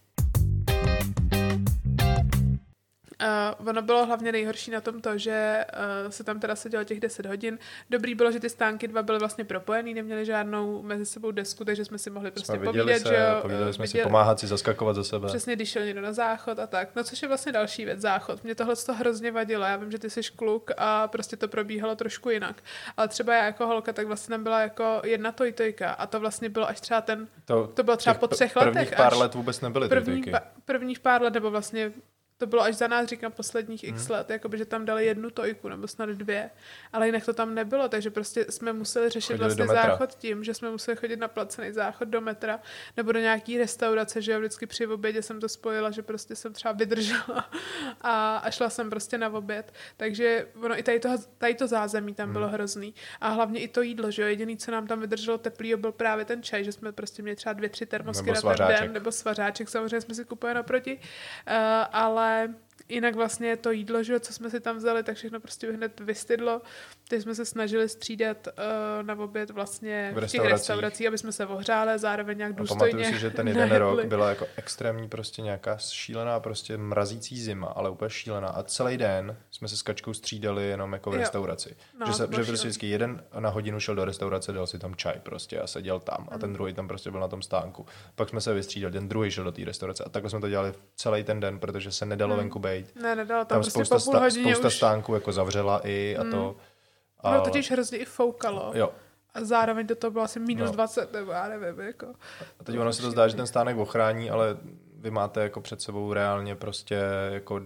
Uh, ono bylo hlavně nejhorší na tom to, že uh, se tam teda sedělo těch 10 hodin. Dobrý bylo, že ty stánky dva byly vlastně propojený, neměli žádnou mezi sebou desku, takže jsme si mohli prostě Jsme povídat, se, že jo. povídali eh, jsme si viděli- pomáhat si zaskakovat za sebe. Přesně, když šel někdo na záchod a tak. No což je vlastně další věc, záchod. Mě tohle to hrozně vadilo. Já vím, že ty jsi kluk a prostě to probíhalo trošku jinak. Ale třeba já jako holka, tak vlastně tam byla jako jedna tojtojka a to vlastně bylo až třeba ten to bylo třeba po třech Prvních letech pár až. let vůbec nebyly první, první, pa, prvních pár let, nebo vlastně to bylo až za nás, říkám, posledních x let, jakoby, že tam dali jednu tojku, nebo snad dvě, ale jinak to tam nebylo, takže prostě jsme museli řešit Chodili vlastně záchod tím, že jsme museli chodit na placený záchod do metra, nebo do nějaký restaurace, že jo, vždycky při obědě jsem to spojila, že prostě jsem třeba vydržela [laughs] a, a šla jsem prostě na oběd, takže ono i tady to, tady to zázemí tam bylo hrozný. A hlavně i to jídlo, že jo, jediný, co nám tam vydrželo teplý, byl právě ten čaj, že jsme prostě měli třeba dvě, tři termosky Nebo na ten svařáček. den, nebo svařáček, samozřejmě jsme si kupovali naproti, uh, ale time. Jinak vlastně to jídlo, že co jsme si tam vzali, tak všechno prostě hned vystydlo. Teď jsme se snažili střídat uh, na oběd vlastně V v, těch restauracích. aby jsme se ohřáli, zároveň nějak A důstojně pamatuju si, že ten jeden najedli. rok byla jako extrémní prostě nějaká šílená prostě mrazící zima, ale úplně šílená. A celý den jsme se s kačkou střídali jenom jako v Jo. restauraci. No, že, se, že prostě vždycky jeden na hodinu šel do restaurace, dal si tam čaj prostě a seděl tam. A ten druhý tam prostě byl na tom stánku. Pak jsme se vystřídali, ten druhý šel do té restaurace. A takhle jsme to dělali celý ten den, protože se nedalo venku bejt. Ne, nedalo tam, Tam prostě spousta, po půl hodině spousta už. stánků jako zavřela i a to. Ono totiž hrozně i foukalo. Jo. A zároveň to, to bylo asi minus No. 20, nebo já nevím, jako. A teď ono se to zdá, že ten stánek ochrání, ale vy máte jako před sebou reálně prostě jako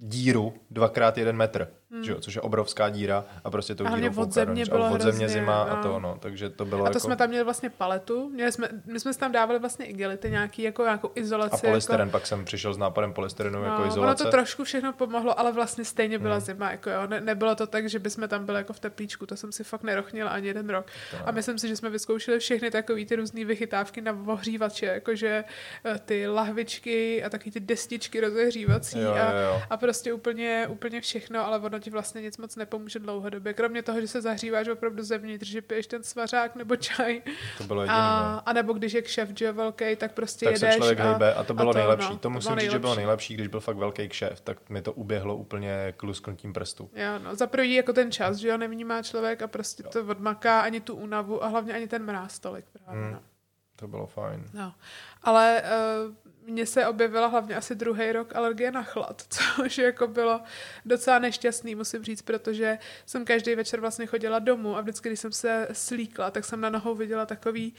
díru dvakrát jeden metr, hmm. že jo, což je obrovská díra a prostě hlavně dírou od země bylo a od země hrozně, zima a no. to no, takže to bylo A to jako... jsme tam měli vlastně paletu, měli jsme, my jsme tam dávali vlastně igelity, nějaký, jako nějakou izolaci. a polystyren, jako, pak jsem přišel s nápadem polystyrenu jako No, ono izolace. to trošku všechno pomohlo, ale vlastně stejně byla Hmm. zima. Jako jo. Ne, nebylo to tak, že bychom tam byli jako v teplíčku, to jsem si fakt nerochnila ani jeden rok. A myslím si, že jsme vyzkoušeli všechny takové ty různé vychytávky na ohřívače, jakože eh, ty lahvičky a taky ty destičky rozehřívací Jo, a, jo, jo. a prostě úplně, úplně všechno, ale ono ti vlastně nic moc nepomůže dlouhodobě. Kromě toho, že se zahříváš opravdu zevnitř, že piješ ten svařák nebo čaj. To bylo jediné. A, a nebo když je kšef, že jo, velký, tak prostě tak se jedeš člověk a, hejbe a to bylo to, nejlepší. no, to musím bylo říct, že bylo nejlepší. když byl fakt velký kšeft, tak mi to uběhlo úplně k lusknutím prstů. Jo, no, za první jako ten čas, že jo, nevnímá člověk a prostě to odmaká ani tu únavu a hlavně ani ten mráz tolik právě, Hmm. no. To bylo fajn. no. Ale uh, mně se objevila hlavně asi druhý rok alergie na chlad, [laughs] což jako bylo docela nešťastný, musím říct, protože jsem každý večer vlastně chodila domů a vždycky, když jsem se slíkla, tak jsem na nohou viděla takový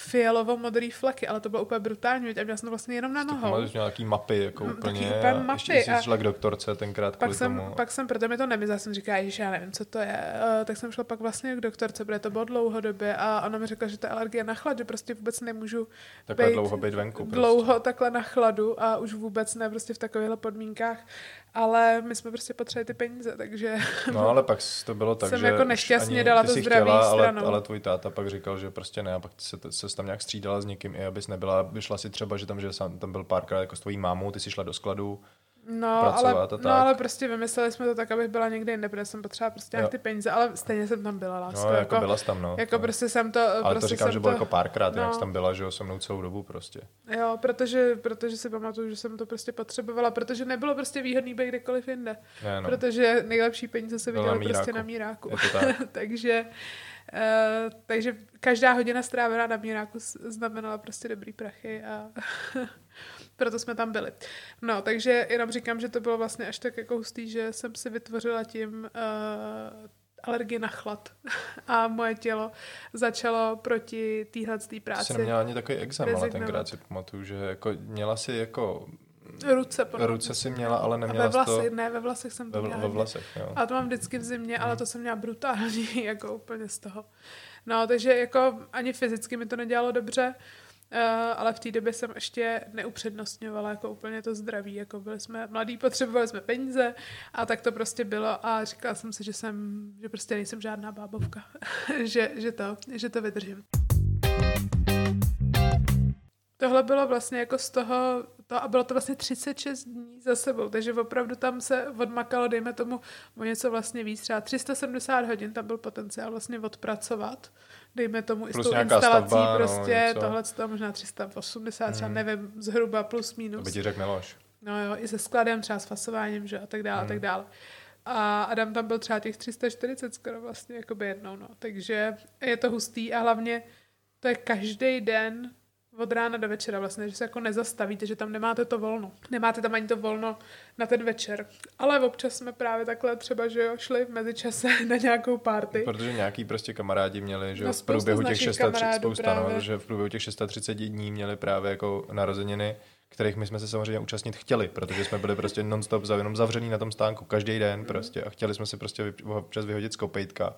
fialovo-modrý fleky, ale to bylo úplně brutální, a měla jsem to vlastně jenom na nohou. Měl nějaký mapy, jako úplně. úplně a mapy Ještě jsi šla k doktorce tenkrát pak jsem, tomu. pak jsem, protože mi to nemyslela, jsem říkala, že já nevím, co to je, uh, tak jsem šla pak vlastně k doktorce, protože to bylo dlouhodobě a ona mi řekla, že to je alergie na chlad, že prostě vůbec nemůžu Takhle bejt dlouho být venku. Prostě. dlouho takhle na chladu a už vůbec ne prostě v takovýchhle podmínkách, ale my jsme prostě potřebovali ty peníze, takže No [laughs] ale pak to bylo tak, Jsem že jako nešťastně dala to zdraví chtěla, ale, stranou. ale tvůj táta pak říkal, že prostě ne a pak se, se tam nějak střídala s někým i abys nebyla, vyšla si třeba, že tam, že sám, tam byl párkrát jako s tvojí mámou, ty jsi šla do skladu, no, pracovat ale, a tak. no, ale prostě vymysleli jsme to tak, abych byla někde jinde, protože jsem potřeba prostě nějak ty peníze, ale stejně jsem tam byla, lásko, no jako, byla jsi tam, no. jako no. prostě jsem to, ale prostě to říkám, jsem že bylo to, jako párkrát, no. jak no. jsi tam byla, že jo, se mnou celou dobu prostě. Jo, protože, protože si pamatuju, že jsem to prostě potřebovala, protože nebylo prostě výhodný být kdekoliv jinde. Ne, no. Protože nejlepší peníze se na viděly prostě na míráku. To tak. [laughs] takže, uh, takže každá hodina strávená na míráku znamenala prostě dobrý prachy a [laughs] proto jsme tam byli. No, takže jenom říkám, že to bylo vlastně až tak jako hustý, že jsem si vytvořila tím uh, alergii na chlad [laughs] a moje tělo začalo proti téhle práci jsi neměla ani takový exam, ale tenkrát si pamatuju, že jako měla si jako, ruce. ruce si měla, ale a neměla ve jsi to vlasech, ne, ve vlasech jsem to ve, měla. ve vlasech, jo. A to mám vždycky v zimě, Hmm. ale to jsem měla brutální, [laughs] jako úplně z toho. No, takže jako ani fyzicky mi to nedělalo dobře, uh, ale v té době jsem ještě neupřednostňovala jako úplně to zdraví, jako byli jsme mladí, potřebovali jsme peníze a tak to prostě bylo a říkala jsem si, že jsem, že prostě nejsem žádná bábovka, [laughs] že, že to, že to vydržím. Tohle bylo vlastně jako z toho, to, a bylo to vlastně 36 dní za sebou, takže opravdu tam se odmakalo, dejme tomu, o něco vlastně víc, třeba 370 hodin tam byl potenciál vlastně odpracovat, dejme tomu i s Plus tou instalací stavba, no, prostě, něco. tohle to možná 380, třeba Hmm. nevím, zhruba plus To minus. by ti řekl Miloš. No jo, i se skladem, třeba s fasováním, že a tak dále, a tak Hmm. dále. A Adam tam byl třeba těch 340 skoro vlastně, jakoby jednou, no. Takže je to hustý a hlavně to je každý den od rána do večera vlastně, že se jako nezastavíte, že tam nemáte to volno. Nemáte tam ani to volno na ten večer. Ale občas jsme právě takhle třeba, že jo, šli v mezičase [laughs] na nějakou party. Protože nějaký prostě kamarádi měli, že No, v průběhu těch našich 630, kamarádů spousta, no, že v průběhu těch 630 dní měli právě jako narozeniny, kterých my jsme se samozřejmě účastnit chtěli, protože jsme byli prostě non-stop jenom zavřený na tom stánku každý den prostě a chtěli jsme si prostě občas vyhodit z kopejtka.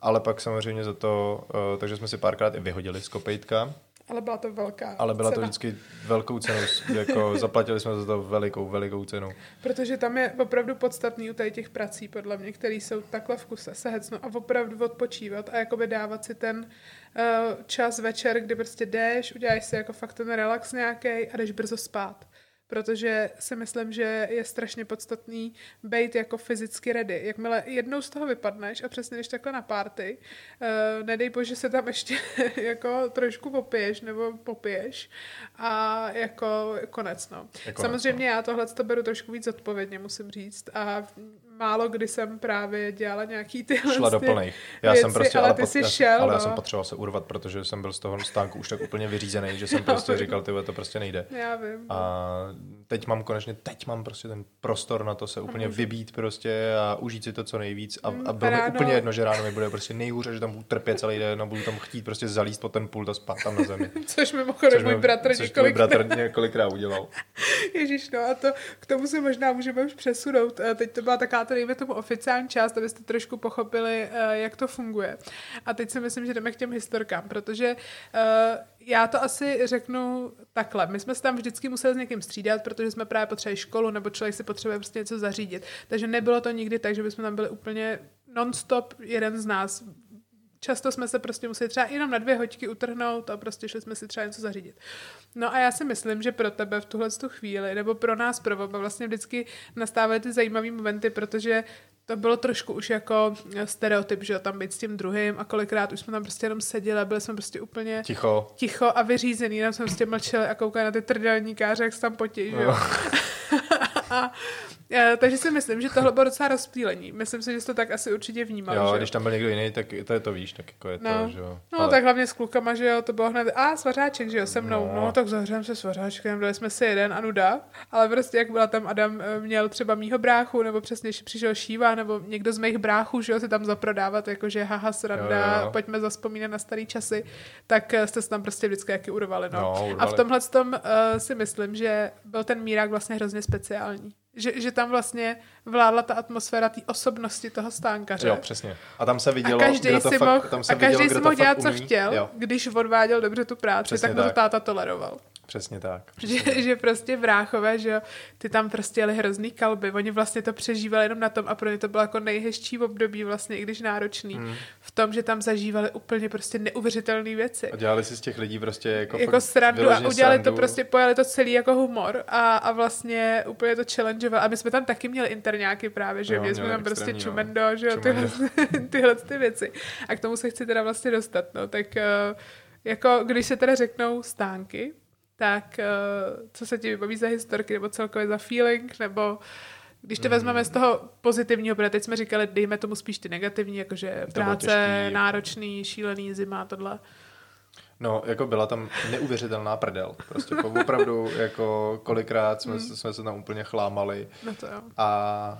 Ale pak samozřejmě za to, uh, takže jsme si párkrát i vyhodili z kopejtka, ale byla to velká Ale byla cena. to vždycky velkou cenu, jako [laughs] zaplatili jsme za to velikou, velikou cenu. Protože tam je opravdu podstatný u tady těch prací, podle mě, které jsou takhle v kuse, se hecnout a opravdu odpočívat a jakoby dávat si ten uh, čas večer, kdy prostě jdeš, uděláš si jako fakt ten relax nějaký a jdeš brzo spát protože si myslím, že je strašně podstatný být jako fyzicky ready. Jakmile jednou z toho vypadneš a přesně jdeš takhle na party, uh, nedej bože se tam ještě [laughs] jako trošku popiješ nebo popiješ a jako konec, no. Jako Samozřejmě no. já tohle to beru trošku víc odpovědně, musím říct a málo kdy jsem právě dělala nějaký tyhle Šla do plných. Já věci, jsem prostě, ale, ale, ty pot, jsi šel, ale no. já jsem potřeboval se urvat, protože jsem byl z toho stánku už tak úplně vyřízený, že jsem prostě říkal, ty to prostě nejde. Já vím. A teď mám konečně, teď mám prostě ten prostor na to se úplně vybít prostě a užít si to co nejvíc a, a bylo mi úplně jedno, že ráno mi bude prostě nejhůře, že tam budu trpět celý den a budu tam chtít prostě zalíst po ten pult a spát tam na zemi. [laughs] což mimochodem můj bratr což můj bratr několikrát udělal. [laughs] Ježíš, no a to k tomu se možná můžeme už přesunout. Teď to byla taková to dejme tomu oficiální část, abyste trošku pochopili, jak to funguje. A teď si myslím, že jdeme k těm historkám, protože já to asi řeknu takhle. My jsme se tam vždycky museli s někým střídat, protože jsme právě potřebovali školu, nebo člověk si potřebuje prostě něco zařídit. Takže nebylo to nikdy tak, že bychom tam byli úplně non-stop jeden z nás. Často jsme se prostě museli třeba jenom na dvě hoďky utrhnout a prostě šli jsme si třeba něco zařídit. No a já si myslím, že pro tebe v tuhle chvíli, nebo pro nás pro oba, vlastně vždycky nastávají ty zajímavé momenty, protože to bylo trošku už jako stereotyp, že tam být s tím druhým a kolikrát už jsme tam prostě jenom seděli a byli jsme prostě úplně ticho, ticho a vyřízený, jenom jsme prostě mlčeli a koukali na ty trdelníkáře, jak se tam potí, že jo. [laughs] No. [laughs] a Eh, takže si myslím, že tohle bylo docela rozptýlení. Myslím si, že jsi to tak asi určitě vnímal. Jo, že? když tam byl někdo jiný, tak to je to víš, tak jako je no. to, že jo. No, Ale... tak hlavně s klukama, že jo, to bylo hned, a svařáček, že jo, se mnou, no, no tak zahřem se svařáčkem, dali jsme si jeden a nuda, ale prostě jak byla tam Adam, eh, měl třeba mýho bráchu, nebo přesně přišel Šíva, nebo někdo z mých bráchů, že jo, si tam zaprodávat, jakože haha, sranda, jo, jo. pojďme zaspomínat na starý časy, tak eh, jste se tam prostě vždycky jaký urvali, no. no urvali. A v tomhle tom uh, si myslím, že byl ten mírák vlastně hrozně speciální. Že, že tam vlastně vládla ta atmosféra té osobnosti toho stánkaře. Jo, přesně. A tam se vidělo, a každý kdo to si fakt, mohl, tam se a každý vidělo, si mohl dělat, co umí. chtěl, jo. když odváděl dobře tu práci, přesně tak, tak to táta toleroval. Přesně tak. [laughs] Přesně. Že, že prostě bráchové, že jo, ty tam prostě jeli hrozný kalby, oni vlastně to přežívali jenom na tom a pro ně to bylo jako nejhezčí období vlastně, i když náročný, hmm. Tom, že tam zažívali úplně prostě neuvěřitelné věci. A dělali si z těch lidí prostě jako, jako srandu a udělali srandu. to prostě, pojali to celý jako humor a, a vlastně úplně to challengeovali. A my jsme tam taky měli interňáky právě, že jo, měli jsme tam prostě čumendo, že jo, tyhle, [laughs] tyhle ty věci. A k tomu se chci teda vlastně dostat, no, tak uh, jako když se teda řeknou stánky, tak uh, co se ti vybaví za historky, nebo celkově za feeling, nebo když to vezmeme z toho pozitivního, protože teď jsme říkali, dejme tomu spíš ty negativní, jakože práce, náročný, šílený, zima, tohle. No, jako byla tam neuvěřitelná prdel. Prostě opravdu, jako kolikrát jsme, mm. jsme se tam úplně chlámali. No to jo. A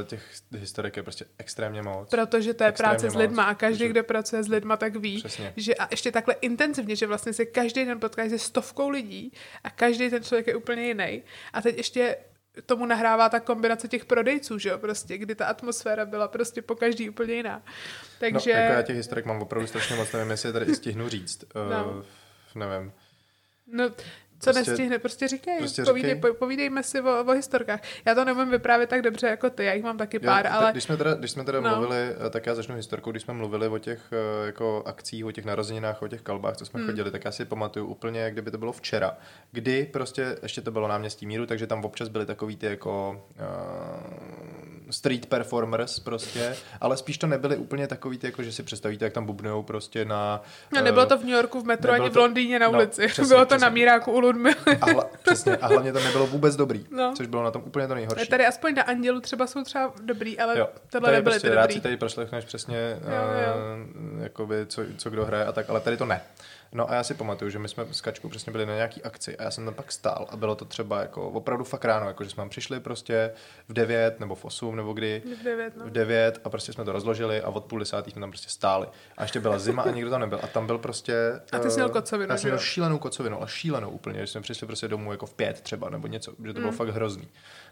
uh, těch historik je prostě extrémně moc. Protože to je práce moc, s lidma a každý, že... kdo pracuje s lidma, tak ví, Přesně. že a ještě takhle intenzivně, že vlastně se každý den potkáš se stovkou lidí a každý ten člověk je úplně jiný. A teď ještě tomu nahrává ta kombinace těch prodejců, že jo, prostě, kdy ta atmosféra byla prostě po každý úplně jiná. Takže... No, jako já těch historik mám opravdu strašně moc, nevím, jestli je tady stihnu říct. No. Uh, nevím. No, co prostě, nestihne, prostě říkej, prostě povídej, říkej. povídejme si o, o historkách. Já to nemůžu vyprávět tak dobře jako ty, já jich mám taky pár, já, ale... Když jsme teda, když jsme teda no. mluvili, eh, tak já začnu historkou, když jsme mluvili o těch eh, jako akcích, o těch narozeninách, o těch kalbách, co jsme hmm. chodili, tak já si pamatuju úplně, jak kdyby to bylo včera, kdy prostě, ještě to bylo náměstí míru, takže tam občas byly takový ty jako uh, street performers prostě, ale spíš to nebyly úplně takový ty, jako že si představíte, jak tam bubnujou prostě na... No, nebylo to v New Yorku, v metru, ani v Londýně na no, ulici. No, přesně, bylo to přesně. na míráku u Ludmily. A, hla, [laughs] přesně, a hlavně to nebylo vůbec dobrý, no. což bylo na tom úplně to nejhorší. Tady aspoň na Andělu třeba jsou třeba dobrý, ale jo, tohle nebyly prostě, ty dobrý. Rád si tady proslechneš přesně, jo, jo. Uh, jakoby, co, co kdo hraje a tak, ale tady to ne. No a já si pamatuju, že my jsme s Kačkou přesně byli na nějaký akci a já jsem tam pak stál a bylo to třeba jako opravdu fakt ráno, jako že jsme tam přišli prostě v 9 nebo v 8 nebo kdy. V 9, no. V 9 a prostě jsme to rozložili a od půl desátý jsme tam prostě stáli. A ještě byla zima a nikdo tam nebyl. A tam byl prostě... A ty jsi měl eh, kocovinu, Já jsem měl šílenou kocovinu, ale šílenou úplně, že jsme přišli prostě domů jako v pět třeba nebo něco, že to bylo Mm. fakt hrozný.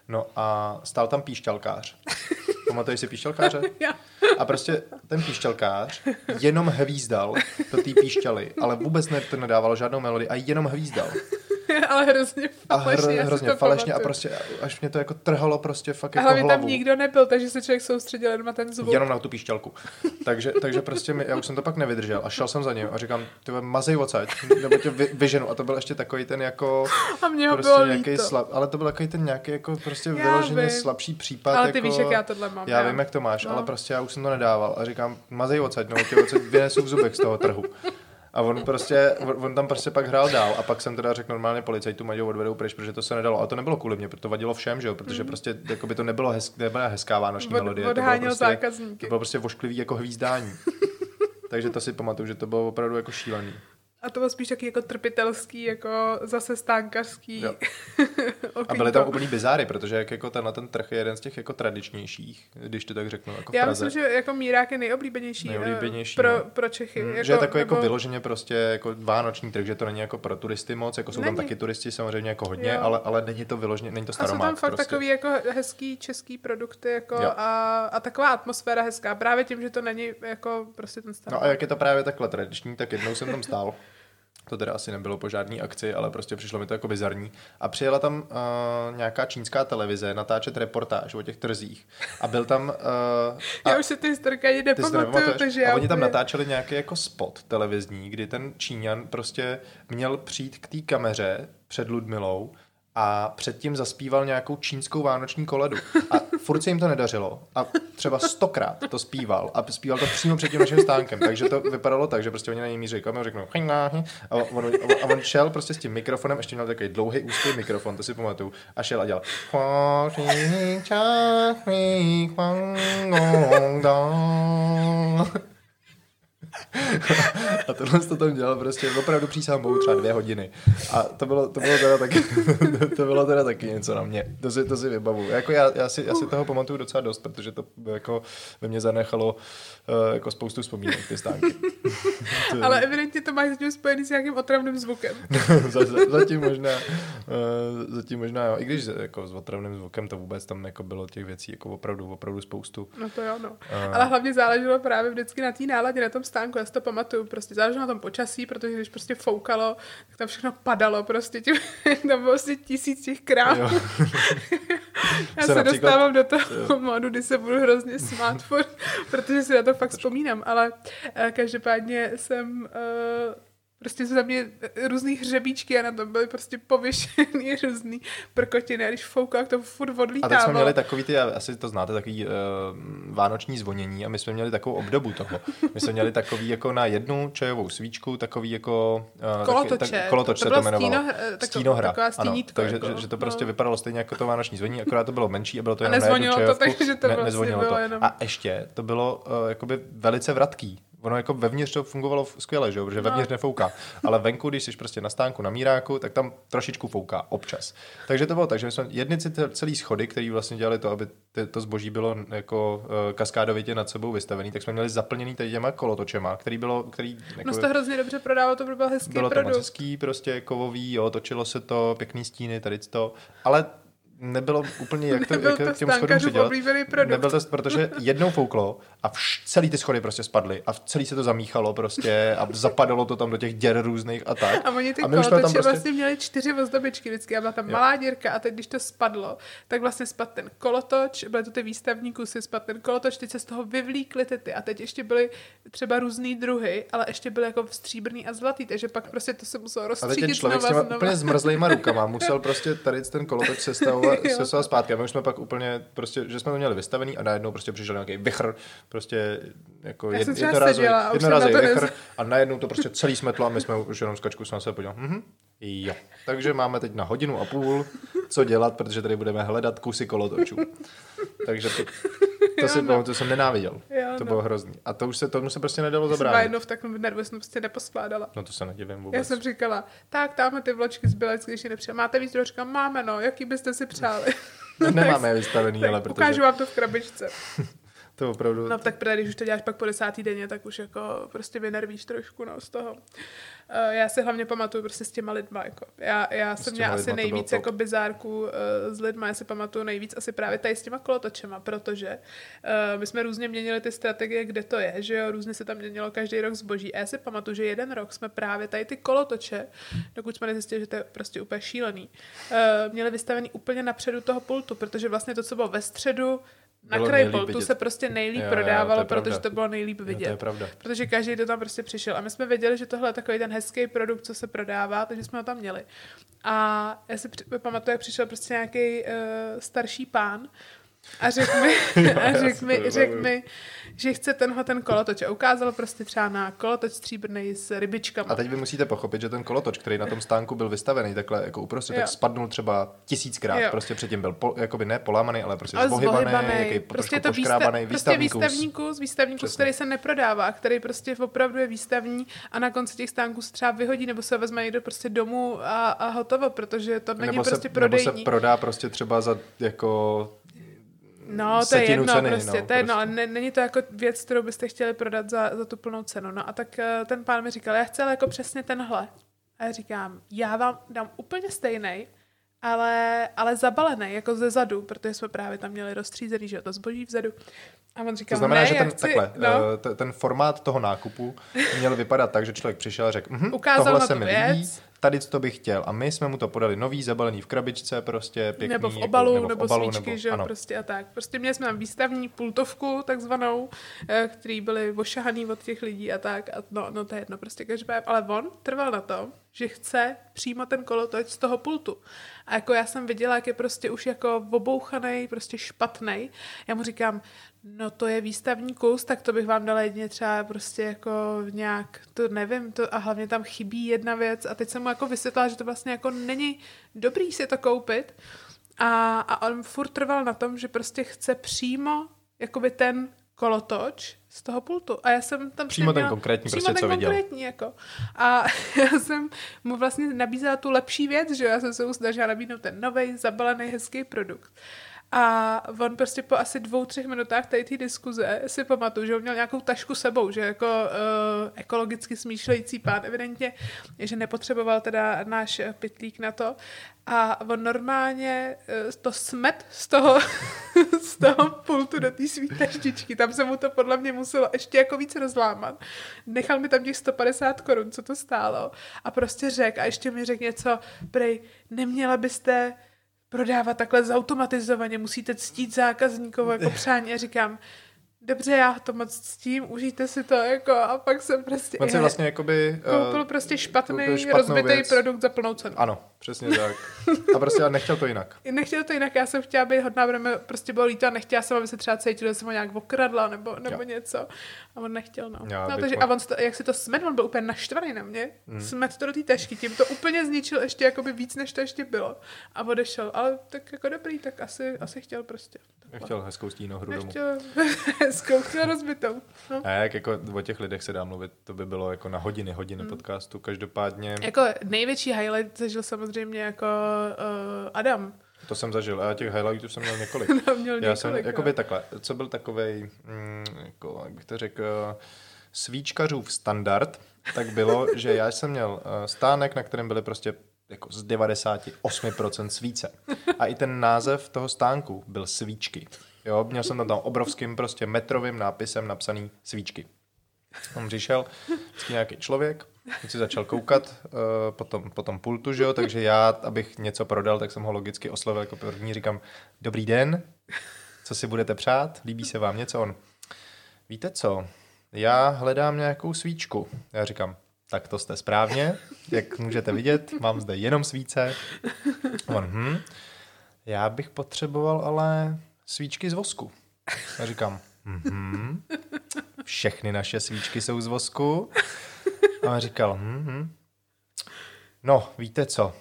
No a stál tam píšťalkář. [laughs] Pamatuješ si píšťalkáře? [laughs] A prostě ten píšťalkář jenom hvízdal do té píšťaly, ale vůbec ne, to nedávalo žádnou melodii a jenom hvízdal. [laughs] ale hrozně A falešně. hr, já si hrozně falešně a pamatuju. prostě až mě to jako trhalo prostě fakt A jako hlavně hlavu. tam nikdo nebyl, takže se člověk soustředil jenom na ten zvuk. Jenom na tu píšťalku. [laughs] Takže, takže prostě mi, já už jsem to pak nevydržel a šel jsem za ním a říkám, ty mazej odsaď, [laughs] nebo tě vy, vyženu. A to byl ještě takový ten jako A mě prostě bylo nějaký líto. slab, ale to byl takový ten nějaký jako prostě Já vyloženě vím. slabší případ. Ale jako, ty víš, jak já tohle mám. Já vím, jak to máš, No. ale prostě já už jsem to nedával a říkám, mazej odsaď, no tě odsaď vynesu v zubech z toho trhu. A on prostě, on, tam prostě pak hrál dál a pak jsem teda řekl normálně policajtu, Maďo odvedou pryč, protože to se nedalo. A to nebylo kvůli mě, protože to vadilo všem, že jo, protože prostě jako by to nebylo hez, nebyla hezká vánoční Mhm. Od, melodie. To bylo, prostě, zákazníky. to bylo prostě vošklivý jako hvízdání. Takže to si pamatuju, že to bylo opravdu jako šílený. A to bylo spíš taky jako trpitelský, jako zase stánkařský. Jo. [laughs] A byly tam úplný bizáry, protože jak jako tenhle ten trh je jeden z těch jako tradičnějších, když to tak řeknu, jako v Já Praze. myslím, že jako Mírák je nejoblíbenější, eh, Nejoblíbenější, pro, no. pro Čechy. Mm, jako, že je takový jako nebo- vyloženě prostě jako vánoční trh, že to není jako pro turisty moc, jako jsou tam Není. taky turisti samozřejmě jako hodně, Jo. ale, ale není to vyloženě, není to A jsou staromák tam fakt prostě. takový jako hezký český produkty jako Jo. a, a taková atmosféra hezká. Právě tím, že to není jako prostě ten starý. No a jak je to právě takhle tradiční, tak jednou jsem tam stál. To teda asi nebylo po žádný akci, ale prostě přišlo mi to jako bizarní. A přijela tam uh, nějaká čínská televize natáčet reportáž o těch trzích. A byl tam... Uh, a Já už se ty historky ani nepamatuju, takže a já oni tam natáčeli nějaký jako spot televizní, kdy ten Číňan prostě měl přijít k té kameře před Ludmilou a předtím zaspíval nějakou čínskou vánoční koledu. A furt se jim to nedařilo. A třeba stokrát to zpíval. A zpíval to přímo před tím naším stánkem. Takže to vypadalo tak, že prostě oni na něj míří kameru, řeknou a on, a on šel prostě s tím mikrofonem, ještě měl takový dlouhý úzký mikrofon, to si pamatuju, a šel a dělal A tohle to tam dělal prostě opravdu přísám bohu třeba dvě hodiny. A to bylo, to bylo teda taky, [laughs] to bylo teda taky něco na mě. To si, to si vybavu. Jako já, já, si, já si toho pamatuju docela dost, protože to jako ve mně zanechalo uh, jako spoustu vzpomínek, ty stánky. [laughs] To- Ale evidentně to máš zatím spojený s nějakým otravným zvukem. [laughs] za, za, zatím možná, uh, zatím možná jo. I když jako s otravným zvukem to vůbec tam jako bylo těch věcí jako opravdu, opravdu spoustu. No to jo, no. A- Ale hlavně záleželo právě vždycky na té náladě, na tom stánku. Já si to pamatuju. Prostě záleželo na tom počasí, protože když prostě foukalo, tak tam všechno padalo prostě. Tím, [laughs] tam bylo prostě tisíc těch kráv. Jo. [laughs] Já Se se dostávám do toho modu, kdy se budu hrozně smát, [laughs] protože si na to fakt vzpomínám. Ale eh, každopádně jsem... eh, Prostě jsou za mě různý hřebíčky a na tom byly prostě pověšený [laughs] různý prkotiny a když foukal, tak to furt A teď jsme odlítávalo. měli takový ty, asi to znáte, takový uh, vánoční zvonění a my jsme měli takovou obdobu toho. My jsme měli takový jako na jednu čajovou svíčku, takový jako... Uh, Kolotoče. Tak, kolotoč To se bylo to jmenovalo. stíno- eh, tako- Stínohra. taková ano, stínítko takže jako, že, že, to prostě no. vypadalo stejně jako to vánoční zvonění, akorát to bylo menší a bylo to A jenom na jednu nezvonilo to, [laughs] čajovku. takže to vlastně nezvonilo bylo to. jenom- A ještě to bylo uh, jakoby velice vratký. Ono jako vevnitř to fungovalo skvěle, že jo, protože No. vevnitř nefouká. Ale venku, když jsi prostě na stánku na míráku, tak tam trošičku fouká občas. Takže to bylo tak, že my jsme jednici te- celý schody, který vlastně dělali to, aby to zboží bylo jako uh, kaskádovitě nad sebou vystavený, tak jsme měli zaplněný tady těma kolotočema, který bylo, který jako, No to hrozně dobře prodávalo, to by byl hezký bylo to moc produkt. hezký, prostě kovový, jo, točilo se to, pěkný stíny, tady to, ale nebylo úplně, jak to, jak to k těm schodům přidělat. Nebyl to, protože jednou fouklo a vš, celý ty schody prostě spadly a celý se to zamíchalo prostě a zapadalo to tam do těch děr různých a tak. A oni ty a my kolotoče tam prostě, vlastně měli čtyři ozdobičky vždycky a byla tam Jo. malá dírka a teď, když to spadlo, tak vlastně spadl ten kolotoč, byly to ty výstavní kusy, spadl ten kolotoč, teď se z toho vyvlíkly ty ty a teď ještě byly třeba různý druhy, ale ještě byly jako stříbrný a zlatý, takže pak prostě to se muselo a teď ten rozstřídit člověk s těma úplně zmrzlejma rukama [laughs] musel prostě tady ten kolotoč sestavovat, [laughs] Jo. sestavovat zpátky. A my už jsme pak úplně, prostě, že jsme to měli vystavený a najednou prostě přišel nějaký vychr, prostě jako jed, jednorázový, seděla jsem jednorázový na vychr a najednou to prostě celý smetlo a my jsme už jenom s kačkou jsme se podívali. Mhm. Jo. Takže máme teď na hodinu a půl co dělat, protože tady budeme hledat kusy kolotočů. Takže to, si no. pamatuju, to jsem nenáviděl. Jo, To no. bylo hrozný. A to už se, tomu se prostě nedalo Já jsem jednou v takovém neposkládala. No to se nedivím Já vůbec. jsem říkala, tak tamhle ty vločky z Bilecky, když je nepřijel. Máte víc říkám, máme no, jaký byste si přáli? [laughs] No, [laughs] nemáme je vystavený, tak ale protože ukážu vám to v krabičce. [laughs] to opravdu... No tak právě, když už to děláš pak po desátý denně, tak už jako prostě vynervíš trošku no, z toho. Uh, já si hlavně pamatuju prostě s těma lidma. Jako. Já, já jsem měla asi nejvíc top. jako bizárků uh, s lidma, já si pamatuju nejvíc asi právě tady s těma kolotočema, protože uh, my jsme různě měnili ty strategie, kde to je, že jo, různě se tam měnilo každý rok zboží. A já si pamatuju, že jeden rok jsme právě tady ty kolotoče, dokud jsme nezjistili, že to je prostě úplně šílený, uh, měli vystavený úplně napředu toho pultu, protože vlastně to, co bylo ve středu, na kraji pultu vidět. se prostě nejlíp Jo, jo, to prodávalo, pravda. protože to bylo nejlíp Jo, vidět. to je pravda. Protože každý to tam prostě přišel. A my jsme věděli, že tohle je takový ten hezký produkt, co se prodává, takže jsme ho tam měli. A já si pamatuju, jak přišel prostě nějaký uh, starší pán a řekl mi, [laughs] a si mi, řek mi, že chce tenhle ten kolotoč. A ukázal prostě třeba na kolotoč stříbrný s rybičkama. A teď vy musíte pochopit, že ten kolotoč, který na tom stánku byl vystavený takhle jako uprostřed, Jo. tak spadnul třeba tisíckrát. Jo. Prostě předtím byl po, jakoby ne polámaný, ale prostě Ale jaký prostě to výstav, poškrábaný, prostě výstavní kus. výstavní kus, výstavní kus, který se neprodává, který prostě opravdu je výstavní a na konci těch stánků se třeba vyhodí nebo se vezme někdo prostě domů a, a hotovo, protože to není nebo, prostě se, nebo prodejní. se prodá prostě třeba za jako No, to je jedno, ceny, prostě, no, to je jedno, prostě. ale ne, není to jako věc, kterou byste chtěli prodat za, za tu plnou cenu. No a tak eh, ten pán mi říkal, já chci ale jako přesně tenhle. A já říkám, já vám dám úplně stejný, ale, ale zabalený, jako ze zadu, protože jsme právě tam měli rozstřízený, že jo, to zboží vzadu. A on říkal, To znamená, ne, že ten, chci, takhle, no, eh, te- ten formát toho nákupu měl vypadat tak, že člověk přišel a řekl, mhm, Ukázal tohle se mi věc. líbí, tady to bych chtěl. A my jsme mu to podali nový, zabalený v krabičce, prostě pěkný. nebo v jako- obalu, nebo, nebo, v obalu, svíčky, nebo, že jo, ano. prostě a tak. Prostě měli jsme tam výstavní pultovku, takzvanou, eh, který byly ošahaný od těch lidí a tak. A no, no to je jedno, prostě každopádně. Ale on trval na tom, že chce přímo ten kolotoč z toho pultu. A jako já jsem viděla, jak je prostě už jako obouchaný, prostě špatný. Já mu říkám, no to je výstavní kus, tak to bych vám dala jedině třeba prostě jako nějak, to nevím, to a hlavně tam chybí jedna věc a teď jsem mu jako vysvětlila, že to vlastně jako není dobrý si to koupit a, a on furt trval na tom, že prostě chce přímo jakoby ten kolotoč z toho pultu. A já jsem tam Přímo ten měla- konkrétní přímo prostě, ten co viděl. konkrétní, jako. A [laughs] já jsem mu vlastně nabízela tu lepší věc, že já jsem se mu snažila nabídnout ten nový, zabalený, hezký produkt. A on prostě po asi dvou, třech minutách tady té diskuze si pamatuju, že on měl nějakou tašku sebou, že jako uh, ekologicky smýšlející pán evidentně, že nepotřeboval teda náš pytlík na to. A on normálně uh, to smet z toho, [laughs] z toho pultu do té svý taštičky. Tam se mu to podle mě muselo ještě jako víc rozlámat. Nechal mi tam těch 150 korun, co to stálo. A prostě řekl, a ještě mi řekl něco, prej, neměla byste prodávat takhle zautomatizovaně, musíte ctít zákazníkovo jako přání. A říkám, dobře, já to moc ctím, užijte si to, jako, a pak jsem prostě... On si vlastně jakoby... Koupil eh, prostě špatný, rozbitý věc. produkt za plnou cenu. Ano, přesně tak. A prostě já nechtěl to jinak. [laughs] Nechtěl to jinak, já jsem chtěla být hodná, protože mi prostě bylo líto a nechtěla jsem, aby se třeba cítil, že jsem ho nějak okradla nebo, nebo Jo. něco. A on nechtěl, no. Já no takže, a on, sto- jak si to smet, on byl úplně naštvaný na mě. Hmm. Smet to do té tašky, tím to úplně zničil ještě jakoby víc, než to ještě bylo. A odešel, ale tak jako dobrý, tak asi, asi chtěl prostě. Nechtěl hezkou stínohru domů. Nechtěl [laughs] hezkou, chtěl rozbitou. No. A jak jako o těch lidech se dá mluvit, to by bylo jako na hodiny, hodiny Hmm. podcastu. Každopádně Jako největší highlight zažil samozřejmě jako uh, Adam. to jsem zažil. A těch highlightů jsem měl několik. [laughs] Měl Já jsem, několik, jakoby no. takhle, co byl takovej, mm, jako, jak bych to řekl, svíčkařův standard, tak bylo, [laughs] že já jsem měl eh, stánek, na kterém byly prostě jako z 98% svíce. A i ten název toho stánku byl svíčky. Jo, měl jsem tam, tam obrovským prostě metrovým nápisem napsaný svíčky. On přišel vždycky nějaký člověk, teď si začal koukat uh, po, tom, po tom pultu, že jo, takže já, abych něco prodal, tak jsem ho logicky oslovil jako první, říkám, dobrý den, co si budete přát, líbí se vám něco? On, víte co, já hledám nějakou svíčku. Já říkám, tak to jste správně, jak můžete vidět, mám zde jenom svíce. On, hm, já bych potřeboval ale svíčky z vosku. Já říkám, mhm, všechny naše svíčky jsou z vosku. A on říkal, hm, hm. no, víte co,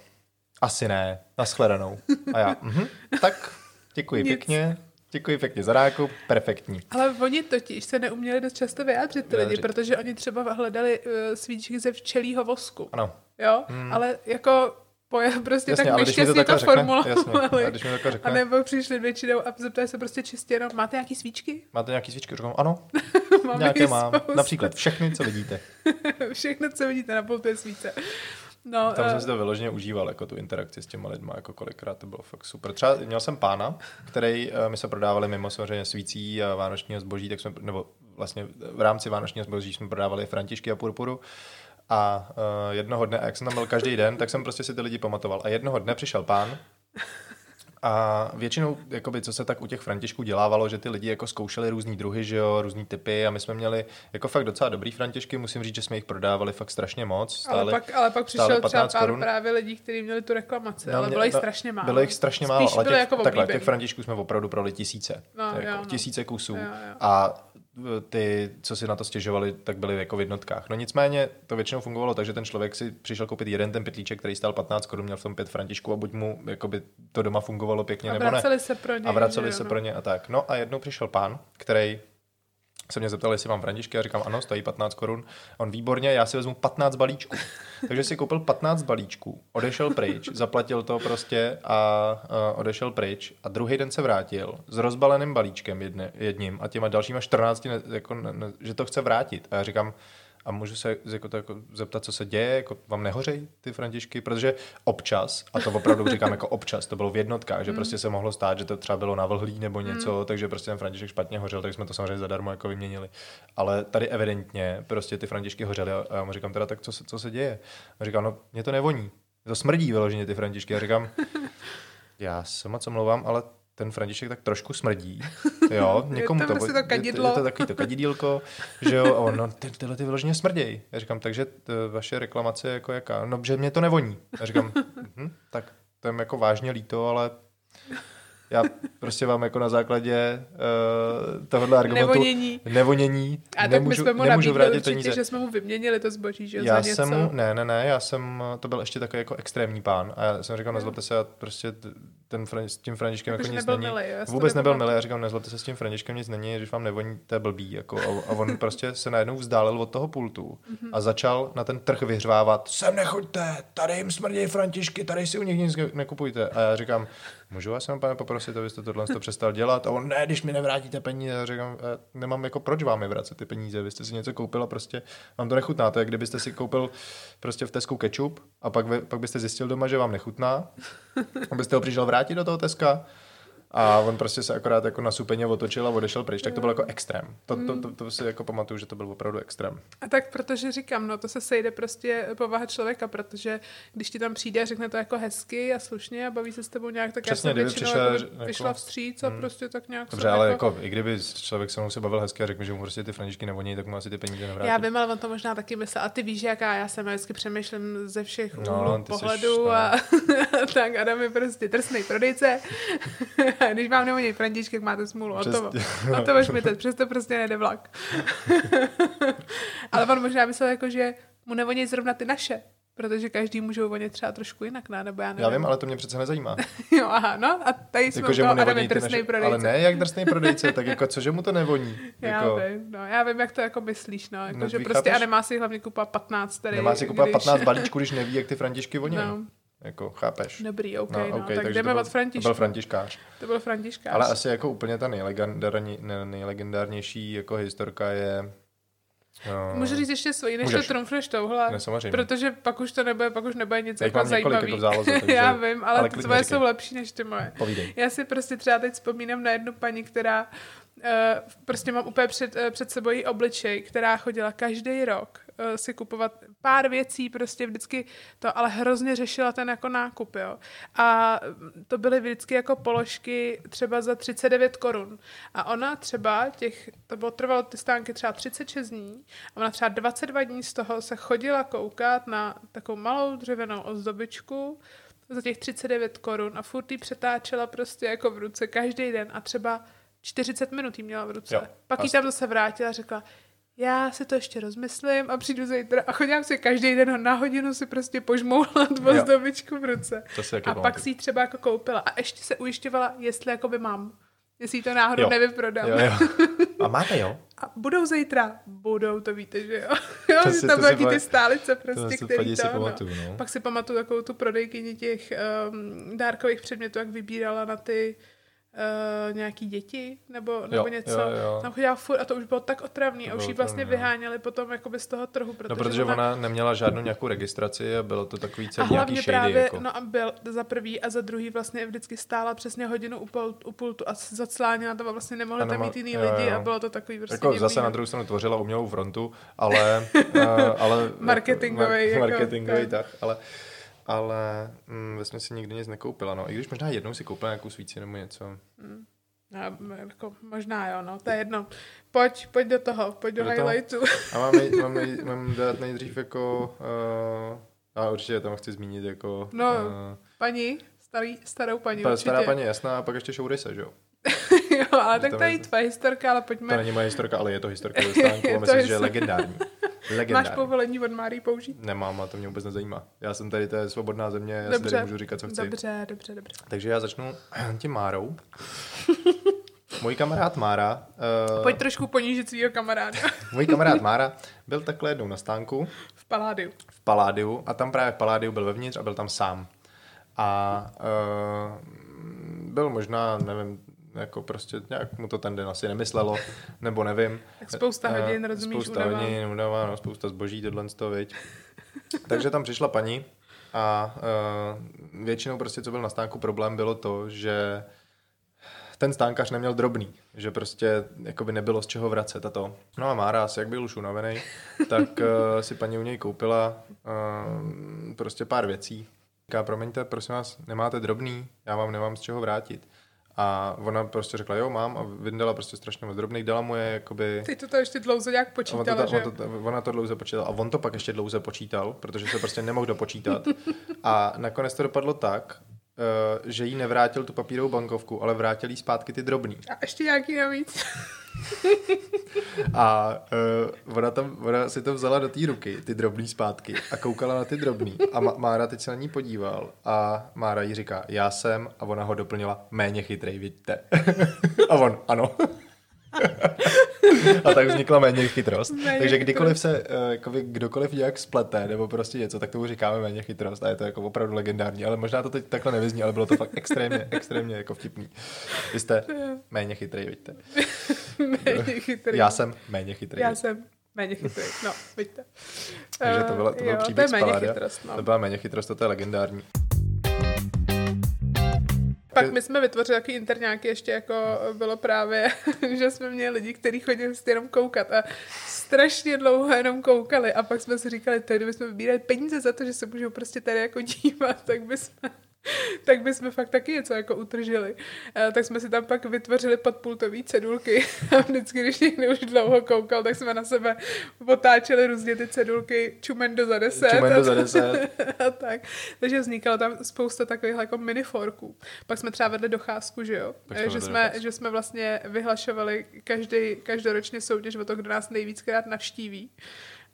asi ne, nashledanou. A já, mhm, tak děkuji Nic. pěkně, Děkuji pěkně za nákup, perfektní. Ale oni totiž se neuměli dost často vyjádřit ty lidi, protože oni třeba hledali uh, svíčky ze včelího vosku. Ano. Jo, hmm. ale jako poje, prostě Jasně, tak mi nešťastně to, řekne, formulovali. jasně, [laughs] a když mi řekne. A nebo přišli většinou a zeptali se prostě čistě jenom, máte nějaký svíčky? [laughs] Máte nějaký svíčky? Říkám, ano, [laughs] Mám nějaké mám. spoustu. Například všechny, co vidíte. Všechno, co vidíte na půl té svíce. No, Tam eh, jsem si to vyloženě užíval, jako tu interakci s těma lidma, jako kolikrát to bylo fakt super. Třeba měl jsem pána, který uh, my se prodávali mimo samozřejmě svící a vánočního zboží, tak jsme, nebo vlastně v rámci vánočního zboží jsme prodávali františky a purpuru. A uh, jednoho dne, a jak jsem tam byl každý den, tak jsem prostě si ty lidi pamatoval. A jednoho dne přišel pán a většinou, jakoby, co se tak u těch Františků dělávalo, že ty lidi jako zkoušeli různý druhy, že jo, různý typy a my jsme měli jako fakt docela dobrý Františky, musím říct, že jsme jich prodávali fakt strašně moc. Stáli, ale, pak, ale pak přišel třeba 15 pár korun. právě lidí, kteří měli tu reklamaci, no, ale bylo jich no, strašně málo. Bylo jich strašně málo, Spíš ale byly těch, jako takhle, těch Františků jsme opravdu proli tisíce. No, jako jo, no. Tisíce kusů. Jo, jo. A ty, co si na to stěžovali, tak byly jako v jednotkách. No nicméně to většinou fungovalo tak, že ten člověk si přišel koupit jeden ten pytlíček, který stál 15 korun, měl v tom pět františků a buď mu jakoby, to doma fungovalo pěkně, A nebo ne. vraceli se pro ně. A vraceli se jo, pro no. ně a tak. No a jednou přišel pán, který se mě zeptal, jestli mám františky, a říkám, ano, stojí 15 korun. On výborně, já si vezmu 15 balíčků. [laughs] Takže si koupil 15 balíčků, odešel pryč, zaplatil to prostě a, a odešel pryč. A druhý den se vrátil s rozbaleným balíčkem jedne, jedním a těma dalšíma 14, ne, jako, ne, ne, že to chce vrátit. A já říkám, a můžu se jako, to, jako, zeptat, co se děje, jako, vám nehořejí ty františky, protože občas, a to opravdu říkám jako občas, to bylo v jednotkách, že prostě se mohlo stát, že to třeba bylo na vlhlí nebo něco, takže prostě ten františek špatně hořel, tak jsme to samozřejmě zadarmo jako vyměnili. Ale tady evidentně prostě ty františky hořely a já mu říkám teda, tak co se, co se děje? A říkám, no mě to nevoní, mě to smrdí vyloženě ty františky. A říkám, já se moc omlouvám, ale ten František tak trošku smrdí. [laughs] Jo, někomu to prostě to je, to, kadidlo. je to takový to kadidílko, že jo, on, no, ty, tyhle ty vyloženě smrděj. Já říkám, takže t, vaše reklamace je jako jaká? No, že mě to nevoní. Já říkám, hm, tak to je jako vážně líto, ale já prostě vám jako na základě uh, tohohle argumentu Nevonění. nevonění A tak my nemůžu, jsme mu nemůžu vrátit určitě, peníze. že jsme mu vyměnili to zboží, že Já za něco. jsem mu, ne, ne, ne, já jsem, to byl ještě takový jako extrémní pán a já jsem říkal, nezlobte se, já prostě ten, Fran- s tím Františkem jako nic nebyl není. to Vůbec nebyl milý, já říkám, nezlobte se s tím Františkem nic není, když vám nevoní, to je blbý. Jako, a, a on prostě se najednou vzdálil od toho pultu Mhm. a začal na ten trh vyhřvávat, sem nechoďte, tady jim smrdějí Františky, tady si u nich nic ne- nekupujte. A já říkám, můžu vás jenom pane poprosit, abyste tohle to přestal dělat? A on, ne, když mi nevrátíte peníze, já říkám, "Eh, nemám jako proč vám je vracet ty peníze, vy jste si něco koupil a prostě vám to nechutná. To je, kdybyste si koupil prostě v Tesku ketchup a pak, vy, pak byste zjistil doma, že vám nechutná, abyste ho přišel vrátit do toho Teska a on prostě se akorát jako na supeně otočil a odešel pryč, tak to byl jako extrém. To, to, to, to si jako pamatuju, že to byl opravdu extrém. A tak protože říkám, no to se sejde prostě povaha člověka, protože když ti tam přijde a řekne to jako hezky a slušně a baví se s tebou nějak, tak Přesně, já jsem většinou přišel, jako jako- vyšla vstříc a prostě tak nějak Dobře, ale jako, i kdyby člověk se mnou se bavil hezky a řekl mi, že mu prostě ty františky nevoní, tak mu asi ty peníze nevrátí. Já vím, ale on to možná taky myslel. A ty víš, jaká já jsem, já vždycky přemýšlím ze všech No, úhlů jsi, pohledu no. a [laughs] tak Adam je prostě drsný prodejce. [laughs] [laughs] když vám nevoní františky, máte smůlu. O to, Přesně. o to už mi teď, přesto prostě nejde vlak. [laughs] ale on možná myslel jako, že mu nevoní zrovna ty naše. Protože každý můžou vonět třeba trošku jinak, ne? nebo já nevím. Já vím, ale to mě přece nezajímá. [laughs] Jo, aha, no a tady jsme jako, že mu Adam nevoní je ty drsný naše... prodejce. Ale ne, jak drsný prodejce, tak jako cože mu to nevoní? Já Jako, vím, no, já vím, jak to jako myslíš, no, jako, No, že prostě chápeš? a nemá si hlavně kupovat 15 tady. nemá si kupovat když- 15 balíčků, když neví, jak ty františky voní. No, Jako, chápeš? dobrý, OK, No, no, OK, tak takže jdeme to byl, od Františka. To byl františkář. To byl Františka. Ale asi jako úplně ta nejlegendární, ne, nejlegendárnější jako historka je... No, Můžu říct ještě svoji, než Můžeš. to trumfneš touhle? Ne, samozřejmě. Protože pak už to nebude, pak už nebude nic Já jako několik zajímavý. jako záloze, [laughs] takže- Já vím, ale, ale tvoje jsou lepší než ty moje. Povídej. Já si prostě třeba teď vzpomínám na jednu paní, která uh, prostě mám úplně před, uh, před sebou její obličej, která chodila každý rok si kupovat pár věcí, prostě vždycky to, ale hrozně řešila ten jako nákup, jo. A to byly vždycky jako položky třeba za 39 korun. A ona třeba těch, to bylo trvalo ty stánky třeba 36 dní a ona třeba 22 dní z toho se chodila koukat na takovou malou dřevěnou ozdobičku, za těch 39 korun a furt jí přetáčela prostě jako v ruce každý den a třeba 40 minut jí měla v ruce. Jo. Pak jí tam zase vrátila a řekla, já si to ještě rozmyslím a přijdu zítra a chodím si každý den na hodinu si prostě požmoulat ozdobičku v ruce. To si A pak pamatuju. si ji třeba jako koupila a ještě se ujišťovala, jestli jakoby mám. Jestli to náhodou Jo. nevyprodám. Jo, jo. [laughs] A máte, jo? A budou zítra? Budou, to víte, že jo. jo To že si- tam to byly ty pak- stálice To prostě, si který paní si to, no. pamatuju, no. Pak si pamatuju takovou tu prodejkyni těch um, dárkových předmětů, jak vybírala na ty uh, nějaký děti, nebo, nebo Jo, něco. jo, jo. Tam chodila furt a to už bylo tak otravný To a už ji vlastně otravný, no. vyháněli potom jakoby z toho trhu, protože, No, protože ona neměla žádnou nějakou registraci a bylo to takový celý nějaký hlavně shady, právě, jako. no a byl za prvý a za druhý vlastně vždycky stála přesně hodinu u, pul, u pultu a zacláněna to a vlastně nemohli A tam mít jiný jo, lidi jo. a bylo to takový prostě Jako zase na no. druhou stranu tvořila umělou frontu, ale... uh, ale [laughs] Marketingovej, jako, marketingový tak. tak, ale, ale mm, vlastně si nikdy nic nekoupila, no. I když možná jednou si koupila nějakou svíci nebo něco. No, jako, možná jo, no, to je jedno. Pojď, pojď do toho, pojď do, Do highlightu. A mám, mám, mám dát nejdřív jako... Uh, a určitě tam chci zmínit jako... No, uh, paní, starý, starou paní ta určitě. stará paní jasná a pak ještě Showrise, že jo? [laughs] jo, ale tak to to je je- tvoje historka, ale To pojďme. není moje historka, ale je to historka [laughs] ze stánku Je a to myslím, že je historka. Legendární. Máš povolení od Márí použít? Nemám a to mě vůbec nezajímá. Já jsem tady, to je svobodná země, já si Dobře. tady můžu říkat, co chci. Dobře, dobře, dobře. Takže já začnu [clears throat] tím Márou. [laughs] Můj kamarád Mára, uh, Pojď trošku ponížit svýho kamaráda [laughs] můj kamarád Mára byl takhle jednou na stánku v Paládiu. v Paládiu a tam právě v Paládiu byl vevnitř a byl tam sám. A uh, byl možná, nevím, jako prostě nějak mu to ten den asi nemyslelo, nebo nevím. Tak spousta Eh, hodin, rozumíš, Spousta unava. hodin, unava, no, spousta zboží, tohle z toho, viď. [laughs] Takže tam přišla paní a uh, většinou prostě, co byl na stánku problém, bylo to, že ten stánkař neměl drobný, že prostě jakoby nebylo z čeho vracet a to. No a Mára, asi jak byl už unavený, tak uh, si paní u něj koupila uh, prostě pár věcí. Říká, promiňte, prosím vás, nemáte drobný, já vám nemám z čeho vrátit. A ona prostě řekla, jo, mám a vyndala prostě strašně moc drobných, dala mu je jakoby... Ty to, to ještě dlouze nějak A on počítala, to, že on to, ona to dlouze počítal a on to pak ještě dlouze počítal, protože se prostě nemohl dopočítat. A nakonec to dopadlo tak, eh, že jí nevrátil tu papírovou bankovku, ale vrátil jí zpátky ty drobný. A ještě nějaký navíc. [laughs] A uh, ona, tam, ona si to vzala do té ruky, ty drobný zpátky a koukala na ty drobný. A Ma- Mára teď se na ní podíval a Mára jí říká, já jsem a ona ho doplnila, méně chytrej, vidíte. [laughs] a on, ano. [laughs] a tak vznikla méně chytrost. Méně Takže kdykoliv se jakoby, kdokoliv nějak splete nebo prostě něco, tak tomu říkáme méně chytrost a je to jako opravdu legendární. Ale možná to teď takhle nevyzní, ale bylo to fakt extrémně, [laughs] extrémně jako vtipný. Vy jste méně chytrej, vidíte. [laughs] méně chytrý. Já jsem méně chytrý. Já jsem méně chytrý, no, vidíte. Takže to, Eh, byla, to byl jo, příběh to je méně chytrost, no. To byla méně chytrost, to je legendární. Pak my jsme vytvořili takový interňáky, ještě jako bylo právě, [laughs] že jsme měli lidi, kteří chodili jenom koukat a strašně dlouho jenom koukali a pak jsme si říkali, tady kdybychom vybírali peníze za to, že se můžou prostě tady jako dívat, tak bychom [laughs] tak bychom fakt taky něco jako utržili. Eh, tak jsme si tam pak vytvořili podpultové cedulky [laughs] a vždycky, když někdo už dlouho koukal, tak jsme na sebe otáčeli různě ty cedulky čumendo za deset. Čumendo za deset. [laughs] a tak. Takže vznikalo tam spousta takových jako miniforků. Pak jsme třeba vedli docházku, že jo? Pak Eh, jsme že, jsme, docházku. že jsme vlastně vyhlašovali každý, každoročně soutěž o to, kdo nás nejvíckrát navštíví.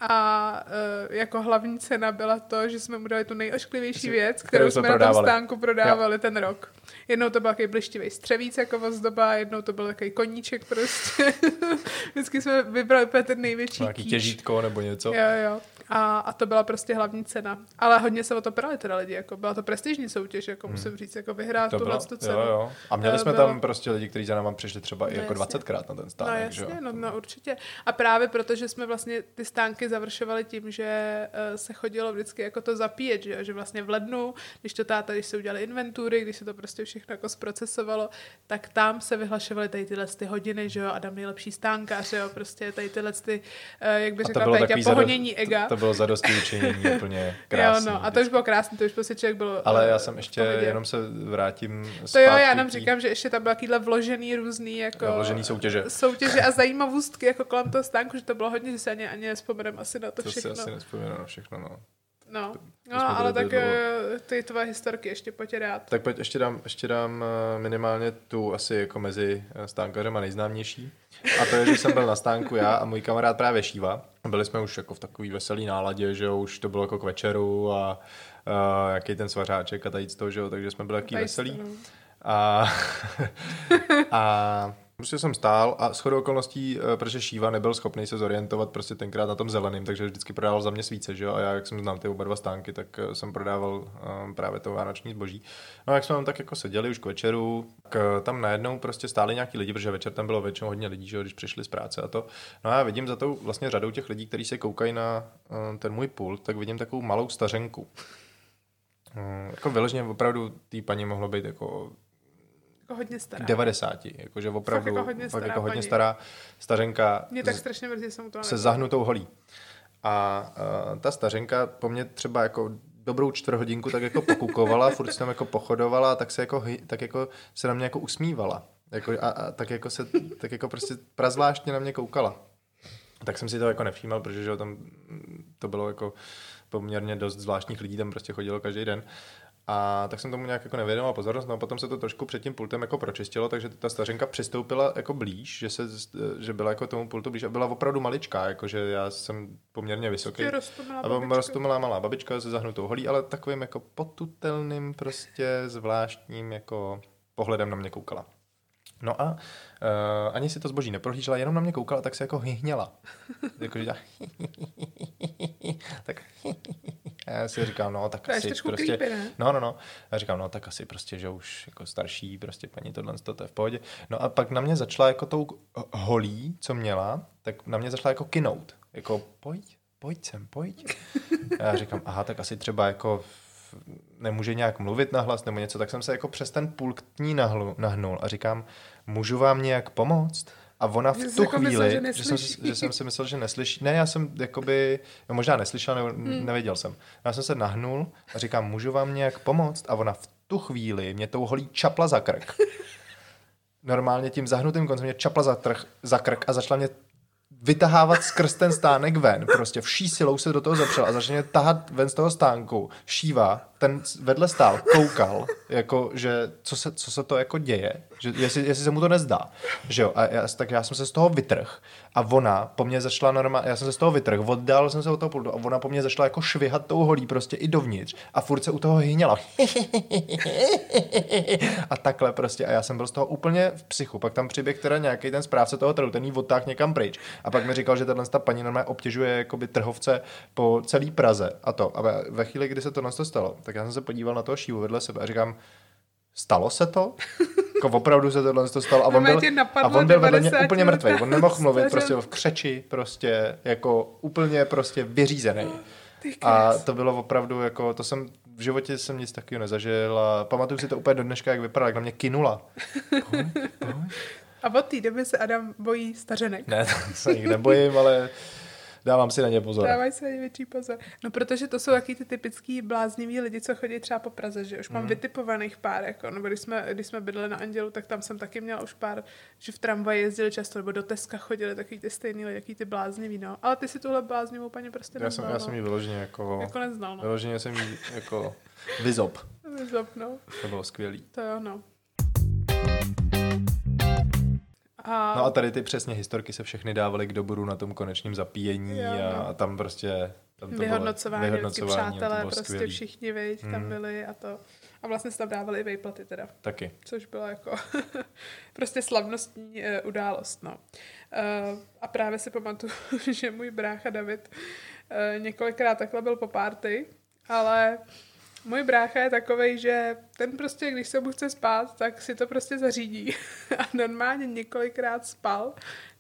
A uh, jako hlavní cena byla to, že jsme mu dali tu nejošklivější věc, kterou, kterou jsme jsme na tom prodávali. stánku prodávali ten rok. Jednou to byl takový blištivý střevíc jako ozdoba, jednou to byl takový koníček prostě. [laughs] Vždycky jsme vybrali úplně ten největší Nějaký kýč. těžítko nebo něco. Jo, jo. A, a to byla prostě hlavní cena. Ale hodně se o to prali teda lidi, jako byla to prestižní soutěž, jako musím říct, jako vyhrát To tuhle bylo, tu cenu. jo, jo. A měli Eh, jsme bylo- tam prostě lidi, kteří za náma přišli třeba i No jako jasně. 20krát na ten No stánek, že jo. jasně, no, no určitě. A právě protože jsme vlastně ty stánky završovali tím, že uh, se chodilo vždycky jako to zapíjet, že, že vlastně v lednu, když to táta, když se udělali inventury, když se to prostě všechno jako zprocesovalo, tak tam se vyhlašovaly tady tyhle ty hodiny, že jo, Adam nejlepší stánkař, jo, prostě tady tyhle ty, uh, jak by A řekla Péťa, pohonění ega. To, to bylo zadosti učinění úplně krásný. [laughs] jo, no, a to už bylo krásné, to už prostě člověk byl Ale já jsem ještě, pohodě. jenom se vrátím To jo, já jenom říkám, že ještě tam byl takovýhle vložený různý jako... Jo, vložený soutěže. Soutěže a zajímavostky jako kolem toho stánku, že to bylo hodně, že se ani, ani nespomeneme asi na to, To si všechno. asi nespomenu na všechno, no. No, no ale tak dlouho. eh, ty tvoje historky ještě pojď rád. Tak pojď, ještě dám, ještě dám eh, minimálně tu asi jako mezi eh, stánkařem a nejznámější. A to je, že jsem byl na stánku já a můj kamarád právě Šíva. Byli jsme už jako v takový veselý náladě, že jo, už to bylo jako k večeru a uh, jaký ten svařáček a tady z toho, že jo, takže jsme byli takový Tady veselý. no. A, [laughs] a Prostě jsem stál a shodou okolností, eh, protože Šíva nebyl schopný se zorientovat prostě tenkrát na tom zeleným, takže vždycky prodával za mě svíce, že jo? A já, jak jsem znal ty oba dva stánky, tak eh, jsem prodával um, právě to vánoční zboží. No a jak jsme tam tak jako seděli už k večeru, tak tam najednou prostě stáli nějaký lidi, protože večer tam bylo většinou hodně lidí, že jo, když přišli z práce a to. No a já vidím za tou vlastně řadou těch lidí, kteří se koukají na um, ten můj pult, tak vidím takovou malou stařenku. Um, jako vyloženě opravdu té paní mohlo být jako jako hodně stará. 90, jakože opravdu fakt jako hodně stará, jako hodně stará stařenka Mě tak strašně mrzí, jsem u toho se zahnutou holí. A uh, ta stařenka po mně třeba jako dobrou čtvrthodinku tak jako pokukovala, [laughs] furt tam jako pochodovala, tak se jako, tak jako se na mě jako usmívala. Jako, a, a, tak jako se, tak jako prostě prazvláštně na mě koukala. Tak jsem si to jako nevšímal, protože že tam mm, to bylo jako poměrně dost zvláštních lidí, tam prostě chodilo každý den. A tak jsem tomu nějak jako nevědomal pozornost, no a potom se to trošku před tím pultem jako pročistilo, takže ta stařenka přistoupila jako blíž, že, se, že byla jako tomu pultu blíž a byla opravdu maličká, jakože já jsem poměrně vysoký. A byla babička. roztomilá malá babička se zahnutou holí, ale takovým jako potutelným prostě zvláštním jako pohledem na mě koukala. No a uh, ani si to zboží neprohlížela, jenom na mě koukala, tak se jako hyhněla. [laughs] Jakože dělá [laughs] tak a já si říkám, no tak To asi prostě, creepy, ne? no no no, já říkám, no tak asi prostě, že už jako starší prostě paní tohle, to je v pohodě. No a pak na mě začala jako tou holí, co měla, tak na mě začala jako kinout, jako pojď, pojď sem, pojď. A já říkám, aha, tak asi třeba jako nemůže nějak mluvit nahlas nebo něco, tak jsem se jako přes ten půl k ní nahlu, nahnul a říkám, můžu vám nějak pomoct? A ona v tu jako chvíli, myslel, že že, jsem, že jsem si myslel, že neslyší. Ne, já jsem jakoby, no možná neslyšel, nebo hmm. nevěděl jsem. Já jsem se nahnul a říkám, můžu vám nějak pomoct? A ona v tu chvíli mě tou holí čapla za krk. [laughs] Normálně tím zahnutým koncem mě čapla za, trh, za krk a začala mě vytahávat skrz ten stánek ven. Prostě vší silou se do toho zapřel a začal mě tahat ven z toho stánku. Šíva, ten vedle stál, koukal, jako, že co se, co se to jako děje, že jestli, jestli se mu to nezdá. Že jo? A já, tak já jsem se z toho vytrh a ona po mně začala normálně, já jsem se z toho vytrh, oddál jsem se od toho pultu a ona po mně začala jako švihat tou holí prostě i dovnitř a furt se u toho hyněla. a takhle prostě a já jsem byl z toho úplně v psychu. Pak tam přiběh teda nějaký ten správce toho trhu, ten jí odtáhl někam pryč. A pak mi říkal, že tahle ta paní normálně obtěžuje jakoby trhovce po celé Praze a to. A ve- chvíli, kdy se to to stalo, tak já jsem se podíval na toho šívu vedle sebe a říkám, stalo se to? Jako opravdu se tohle to stalo. A on Normálně byl, a on byl vedle mě 90 úplně mrtvý. On nemohl [laughs] mluvit, prostě v křeči, prostě jako úplně prostě vyřízený. Ty A to bylo opravdu jako, to jsem v životě jsem nic takového nezažil a pamatuju si to úplně do dneška, jak vypadala, jak na mě kinula. Pojď, [laughs] pojď. A od té doby se Adam bojí stařenek. Ne, [laughs] to se jich nebojím, ale dávám si na ně pozor. Dávaj se větší pozor. No, protože to jsou taky ty typický blázniví lidi, co chodí třeba po Praze, že už mám vytipovaných pár, jako, nebo když jsme, když jsme bydleli na Andělu, tak tam jsem taky měla už pár, že v tramvaji jezdili často, nebo do Teska chodili takový ty stejný lidi, jaký ty blázniví, no. Ale ty si tuhle bláznivou paní prostě Já jsem, neznal, já jsem ji vyloženě jako, Jako neznal, no. vyloženě jsem ji jako [laughs] vyzob. Zop, no. To bylo skvělý. To jo, no. A, No a tady ty přesně historky se všechny dávaly k doboru na tom konečním zapíjení Jo, a, no. a tam prostě tam to bylo vyhodnocování, vyhodnocování to přátelé, bylo prostě skvělý. všichni, viď, tam Mm. byli a to. A vlastně se tam dávali i vejplaty teda. Taky. což byla jako [laughs] prostě slavnostní uh, událost, no. Uh, a právě si pamatuju, [laughs] že můj brácha David uh, několikrát takhle byl po párty, ale můj brácha je takovej, že ten prostě, když se mu chce spát, tak si to prostě zařídí. [laughs] A normálně několikrát spal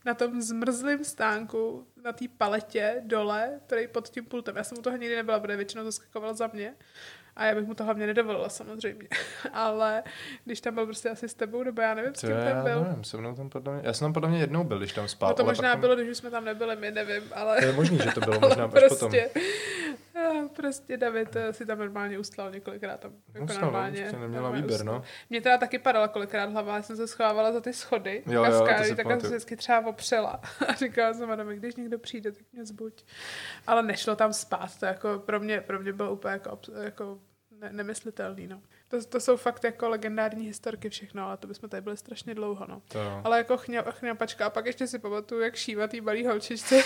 na tom zmrzlém stánku, na té paletě dole, který pod tím pultem. Já jsem u toho nikdy nebyla, protože většinou to skakoval za mě. A já bych mu to hlavně nedovolila samozřejmě. [laughs] Ale když tam byl prostě asi s tebou, nebo já nevím, s kým já tam byl. nevím, se mnou tam podle mě, já jsem tam podle mě jednou byl, když tam spal. No to možná tam, bylo, když už jsme tam nebyli, my nevím, ale... To je možný, že to bylo [laughs] možná až potom. prostě, eh, prostě David eh, si tam normálně ustal několikrát tam. Jako Ustal, no, normálně. prostě neměla normálně výběr, no. Mě teda taky padala kolikrát hlava, já jsem se schovávala za ty schody. Jo, jo, tak jsem se vždycky třeba opřela. [laughs] A říkala jsem Adame, když někdo přijde, tak mě zbuď. Ale nešlo tam spát, to jako pro mě, pro mě bylo úplně jako, jako ne, nemyslitelný, no. To, to, jsou fakt jako legendární historky všechno, ale to bychom tady byli strašně dlouho, no. To. Ale jako chňa, chňapačka. A pak ještě si pamatuju, jak šíva tý malý holčičce. [laughs]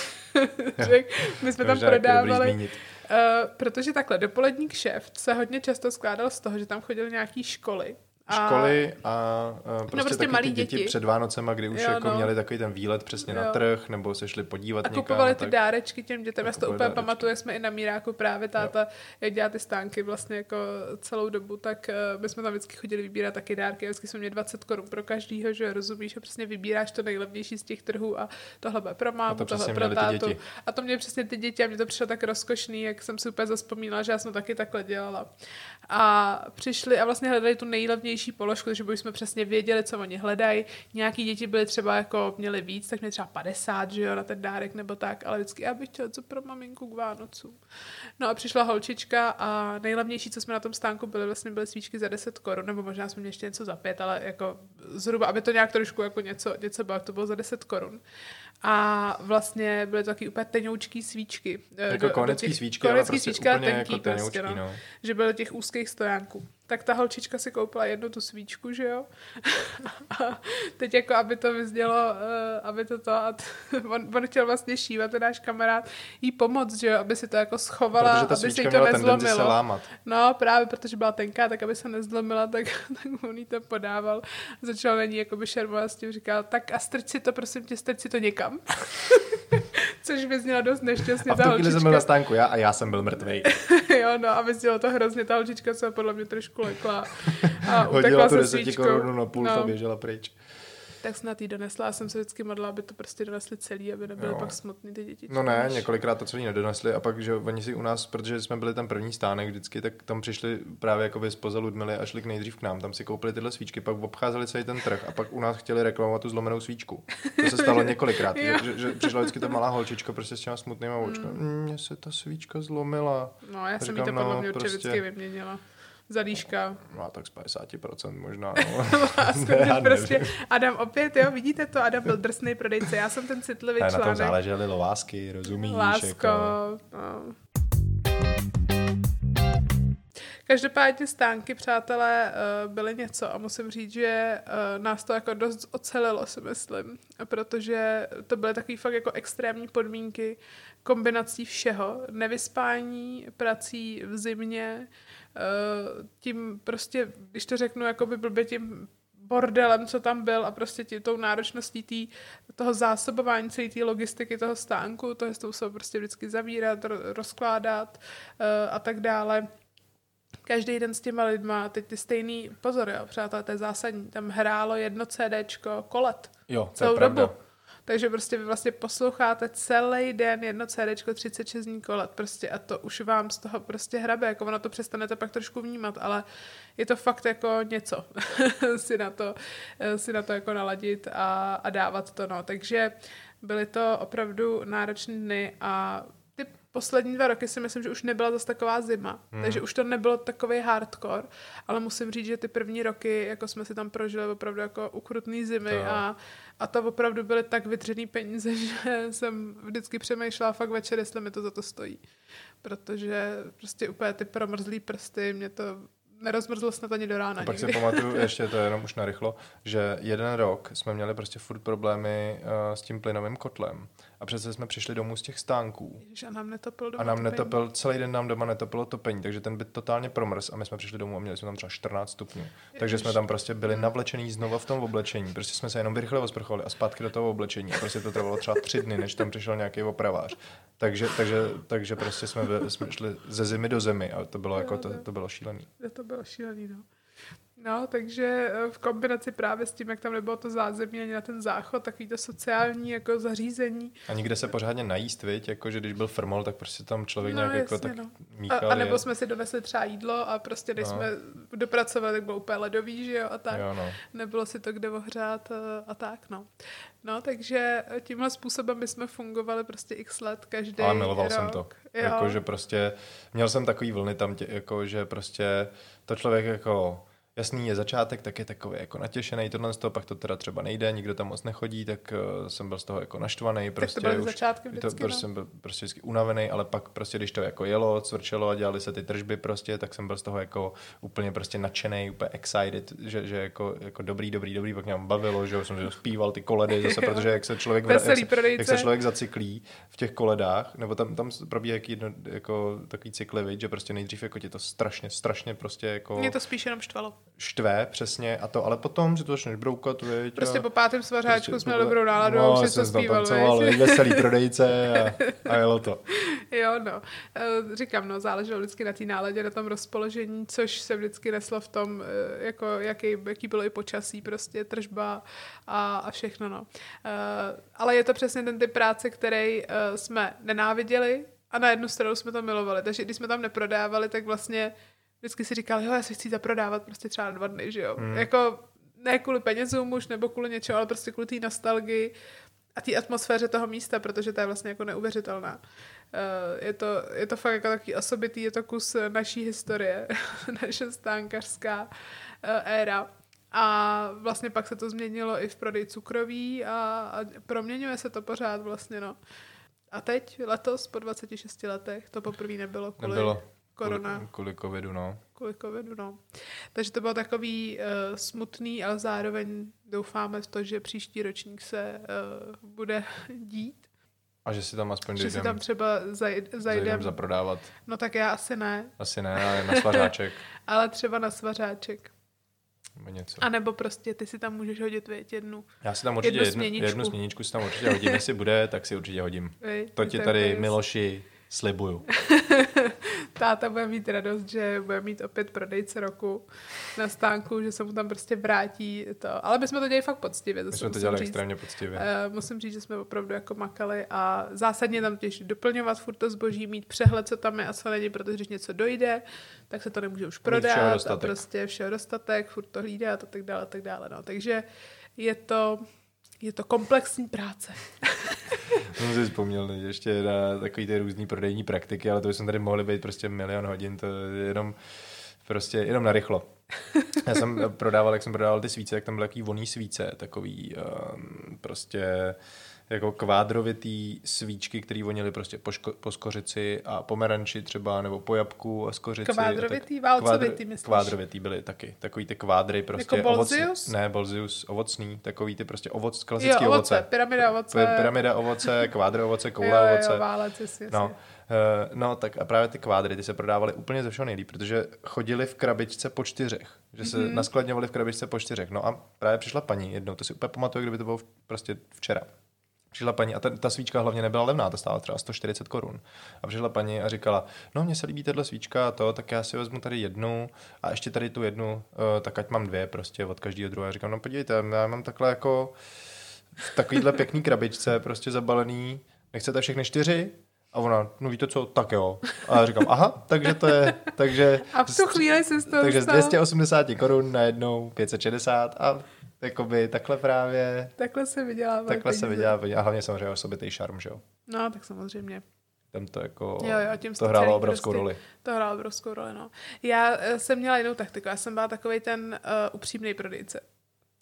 My jsme tam taky dobrý prodávali. Uh, protože takhle, dopolední kšeft se hodně často skládal z toho, že tam chodily nějaký školy Školy a, a prostě, prostě taky malí ty děti, děti. před Vánocema, kdy už Jo, jako no. měli takový ten výlet přesně na Jo. trh, nebo se šli podívat A někam. kupovali ty tak. dárečky těm dětem, já si to Kupovali úplně dárečky. pamatuju, jsme i na Míráku právě táta, jak dělá ty stánky vlastně jako celou dobu, tak eh, my jsme tam vždycky chodili vybírat taky dárky, a vždycky jsme měli 20 korun pro každýho, že jo, rozumíš, a přesně vybíráš to nejlevnější z těch trhů a tohle bude pro mámu, to tohle pro tátu. A to měli přesně ty děti a mě to přišlo tak rozkošný, jak jsem si úplně zaspomínala, že já jsem taky takhle dělala. A přišli a vlastně hledali tu nejlevnější položku, takže už jsme přesně věděli, co oni hledají. Nějaký děti byly třeba jako měli víc, tak měli třeba 50, že jo, na ten dárek nebo tak, ale vždycky já bych chtěla co pro maminku k Vánocům. No a přišla holčička a nejlevnější, co jsme na tom stánku byli, vlastně byly svíčky za 10 korun, nebo možná jsme měli ještě něco za pět, ale jako zhruba, aby to nějak trošku jako něco, něco bylo, to bylo za 10 korun. A vlastně byly to taky úplně tenoučký svíčky. eh, Jako konecký těch- svíčky, ale prostě svíčky, úplně tenký jako prostě, tenoučký, no. no. Že byly těch úzkých stojánků. Tak ta holčička si koupila jednu tu svíčku, že jo? [laughs] A teď jako, aby to vyznělo, eh, aby to to, a t- [laughs] on, on chtěl vlastně šívat, ten náš kamarád, jí pomoct, že jo, aby si to jako schovala, aby se jí to tendenci se nezlomilo. lámat. No, právě protože byla tenká, tak aby se nezlomila, [laughs] tak, tak on jí to podával. Začal na ní jakoby šermovat s tím, říkal, tak a strč si to, prosím tě, strč si to někam. Což vyznělo dost nešťastně A v ta tu chvíli jsem byl na stánku já a já jsem byl mrtvej. jo, no a vyznělo to hrozně, ta holčička se podle mě trošku lekla a [laughs] utekla se 10 svíčkou. korunu na půl a no, běžela pryč. tak snad jí donesla, já jsem se vždycky modlila, aby to prostě donesli celý, aby nebyly Jo. pak smutný ty děti. No ne, víš. několikrát to celý nedonesli a pak, že oni si u nás, protože jsme byli ten první stánek vždycky, tak tam přišli právě jako spoza Ludmily a šli k nejdřív k nám, tam si koupili tyhle svíčky, pak obcházeli celý ten trh a pak u nás chtěli reklamovat tu zlomenou svíčku. To se stalo [laughs] několikrát, že, že, že, přišla vždycky ta malá holčička prostě s těma smutnýma očkama. Mm. Mně se ta svíčka zlomila. No, já jsem jí to podle no, mě prostě- vždycky vyměnila. Za líška. No tak z 50% možná. No. [laughs] [laughs] Vlastně Ne, prostě. Adam opět, jo, vidíte to, Adam byl drsný prodejce, já jsem ten citlivý Ne, na tom článek. záležely lásky, rozumíš? Lásko. Jako... No. Každopádně stánky, přátelé, eh, byly něco a musím říct, že eh, nás to jako dost ocelilo, si myslím, protože to byly takový fakt jako extrémní podmínky kombinací všeho, nevyspání, prací v zimě, eh, tím prostě, když to řeknu jakoby blbě tím bordelem, co tam byl a prostě tí, tou náročností tý, toho zásobování celé té logistiky toho stánku, to je to musel prostě vždycky zavírat, ro- rozkládat uh, a tak dále. Každý den s těma lidma, teď ty stejný, pozor jo, přátelé, to je zásadní, tam hrálo jedno CDčko kolet Jo, to je celou pravda. dobu. Takže prostě vy vlastně posloucháte celý den jedno CDčko 36 dní kolet prostě a to už vám z toho prostě hrabe, jako ono to přestanete pak trošku vnímat, ale je to fakt jako něco [laughs] si na to, si na to jako naladit a, a dávat to, no. Takže byly to opravdu náročné dny a poslední dva roky si myslím, že už nebyla zase taková zima, hmm. takže už to nebylo takový hardcore, ale musím říct, že ty první roky, jako jsme si tam prožili opravdu jako ukrutný zimy To a, a to opravdu byly tak vytřený peníze, [laughs] že jsem vždycky přemýšlela fakt večer, jestli mi to za to stojí. Protože prostě úplně ty promrzlý prsty, mě to nerozmrzlo snad ani do rána A pak si pamatuju, [laughs] ještě to je jenom už narychlo, že jeden rok jsme měli prostě furt problémy uh, s tím plynovým kotlem. A přece jsme přišli domů z těch stánků. Ježiš, a nám netopil doma A nám topení. netopil, celý den nám doma netopilo topení, takže ten byt totálně promrz a my jsme přišli domů a měli jsme tam třeba 14 stupňů. Takže jsme tam prostě byli navlečení znova v tom oblečení. Prostě jsme se jenom rychle osprchovali a zpátky do toho oblečení. A prostě to trvalo třeba tři dny, než tam přišel nějaký opravář. Takže, takže, takže prostě jsme, byli, jsme šli ze zimy do zimy a to bylo, jako, to, to bylo šílený. To bylo šílený, no. No, takže eh, v kombinaci právě s tím, jak tam nebylo to zázemí ani na ten záchod, takový to sociální jako zařízení. A nikde se pořádně najíst, viď? Jako, že když byl frmol, tak prostě tam člověk No, nějak jako jasně, tak no. A, míchal. a nebo je. jsme si dovezli třeba jídlo a prostě, když No. jsme dopracovali, tak bylo úplně ledový, že jo, a tak. Jo, no. Nebylo si to kde ohřát eh, a tak, no. No, takže tímhle způsobem my jsme fungovali prostě x let, každý Ale miloval rok. jsem to. Jo. Jako, že prostě, měl jsem takový vlny tam, tě, jako, že prostě to člověk jako, jasný je začátek, tak je takový jako natěšený, tohle z toho, pak to teda třeba nejde, nikdo tam moc nechodí, tak uh, jsem byl z toho jako naštvaný, prostě byly už, začátky to, vždycky, prostě no. jsem byl prostě vždycky unavený, ale pak prostě, když to jako jelo, cvrčelo a dělali se ty tržby prostě, tak jsem byl z toho jako úplně prostě nadšený, úplně excited, že, že jako, jako dobrý, dobrý, dobrý, pak mě bavilo, že jsem že zpíval ty koledy zase, [laughs] protože jak se člověk, jak se, jak se člověk zacyklí v těch koledách, nebo tam, tam probíhá jedno, jako takový cykly, viď, že prostě nejdřív jako tě to strašně, strašně prostě jako... Mě to spíš jenom štvalo. Štve přesně a to, ale potom si to začneš broukat, viď, Prostě a po pátém svařáčku prostě jsme tohle- dobrou náladu a no, už si jsem to zpíval, viď? [laughs] veselý prodejce a, a jelo to. [laughs] Jo, no. Eh, Říkám, no, záleželo vždycky na té náladě, na tom rozpoložení, což se vždycky neslo v tom, eh, jako jaký, jaký bylo i počasí, prostě tržba a, a všechno, no. Eh, Ale je to přesně ten typ práce, který jsme nenáviděli a na jednu stranu jsme to milovali. Takže když jsme tam neprodávali, tak vlastně vždycky si říkali, jo, já si chci zaprodávat prostě třeba dva dny, že jo. Hmm. Jako ne kvůli penězům už, nebo kvůli něčemu, ale prostě kvůli té nostalgii a té atmosféře toho místa, protože to je vlastně jako neuvěřitelná. Eh, Je to, je to fakt jako takový osobitý, je to kus naší historie, [laughs] naše stánkařská eh, éra. A vlastně pak se to změnilo i v prodeji cukroví a, a proměňuje se to pořád vlastně, no. A teď, letos, po 26 letech, to poprvé nebylo kvůli Nebylo. Korona, Kvůli, kvůli covidu, no. kvůli covidu, no. Takže to bylo takový uh, smutný, ale zároveň doufáme v to, že příští ročník se uh, bude [laughs] dít. A že si tam aspoň Že si tam třeba zaj, zajdem zajdem. zaprodávat. No tak já asi ne, Asi ne, ale na svařáček. [laughs] ale třeba na svařáček. něco. A nebo prostě ty si tam můžeš hodit vět jednu. Já si tam určitě jednu jednu, směničku. jednu směničku si tam určitě hodím, jestli bude, tak si určitě hodím. Viď? To ti tady, Miloši, slibuju. [laughs] Táta bude mít radost, že bude mít opět prodejce roku na stánku, že se mu tam prostě vrátí to. Ale my jsme to dělali fakt poctivě. To My jsme to musím dělali říct. extrémně poctivě. Uh, musím říct, že jsme opravdu jako makali a zásadně tam těž doplňovat furt to zboží, mít přehled, co tam je a co není, protože když něco dojde, tak se to nemůže už prodat a prostě všeho dostatek, furt to hlídat a tak dále, a tak dále. No. Takže je to, je to komplexní práce. [laughs] Jsem si vzpomněl teď ještě na takový ty různý prodejní praktiky, ale to bychom tady mohli být prostě milion hodin, to je jenom prostě jenom na rychlo. Já jsem prodával, jak jsem prodával ty svíce, tak tam byly takový voný svíce, takový um, prostě jako kvádrovitý svíčky, které vonily prostě po, ško- po skořici a pomeranči třeba, nebo po jabku a skořici. Kvádrovitý, a válcovitý, myslíš? Kvádrovitý byly taky. Takový ty kvádry prostě. Jako Bolzius? Ne, bolzius, ovocný, takový ty prostě ovoc, Jo, klasický ovoce, ovoce. pyramida ovoce. Pyramida ovoce, [laughs] kvádry ovoce, koule jo, ovoce. Jo, válec, jasně, No, jasně. eh, no, tak a právě ty kvádry, ty se prodávaly úplně ze všeho nejlíp, protože chodili v krabičce po čtyřech, že se mm-hmm. naskladňovali v krabičce po čtyřech. No a právě přišla paní jednou, to si úplně pamatuju, kdyby to bylo v- prostě včera. Přišla paní a ta, ta svíčka hlavně nebyla levná, ta stála třeba 140 korun. A přišla paní a říkala, no mně se líbí tahle svíčka a to, tak já si vezmu tady jednu a ještě tady tu jednu, uh, tak ať mám dvě prostě od každého druhé. Říkám, no podívejte, já mám takhle jako v takovýhle pěkný krabičce, prostě zabalený, nechcete všechny čtyři? A ona, no víte co, tak jo. A já říkám, aha, takže to je, takže, A v tu chvíli se z toho takže z stal- 280 korun na jednou 560 a jakoby takhle právě, Takhle se vydělává. takhle se peníze. vydělá peníze. A hlavně samozřejmě osobitý šarm, že jo. No, tak samozřejmě. Tam to jako, Jo, jo, tím to hrálo obrovskou prostě- roli. To hrálo obrovskou roli, no. Já eh, jsem měla jinou taktiku, já jsem byla takový ten uh, upřímný prodejce.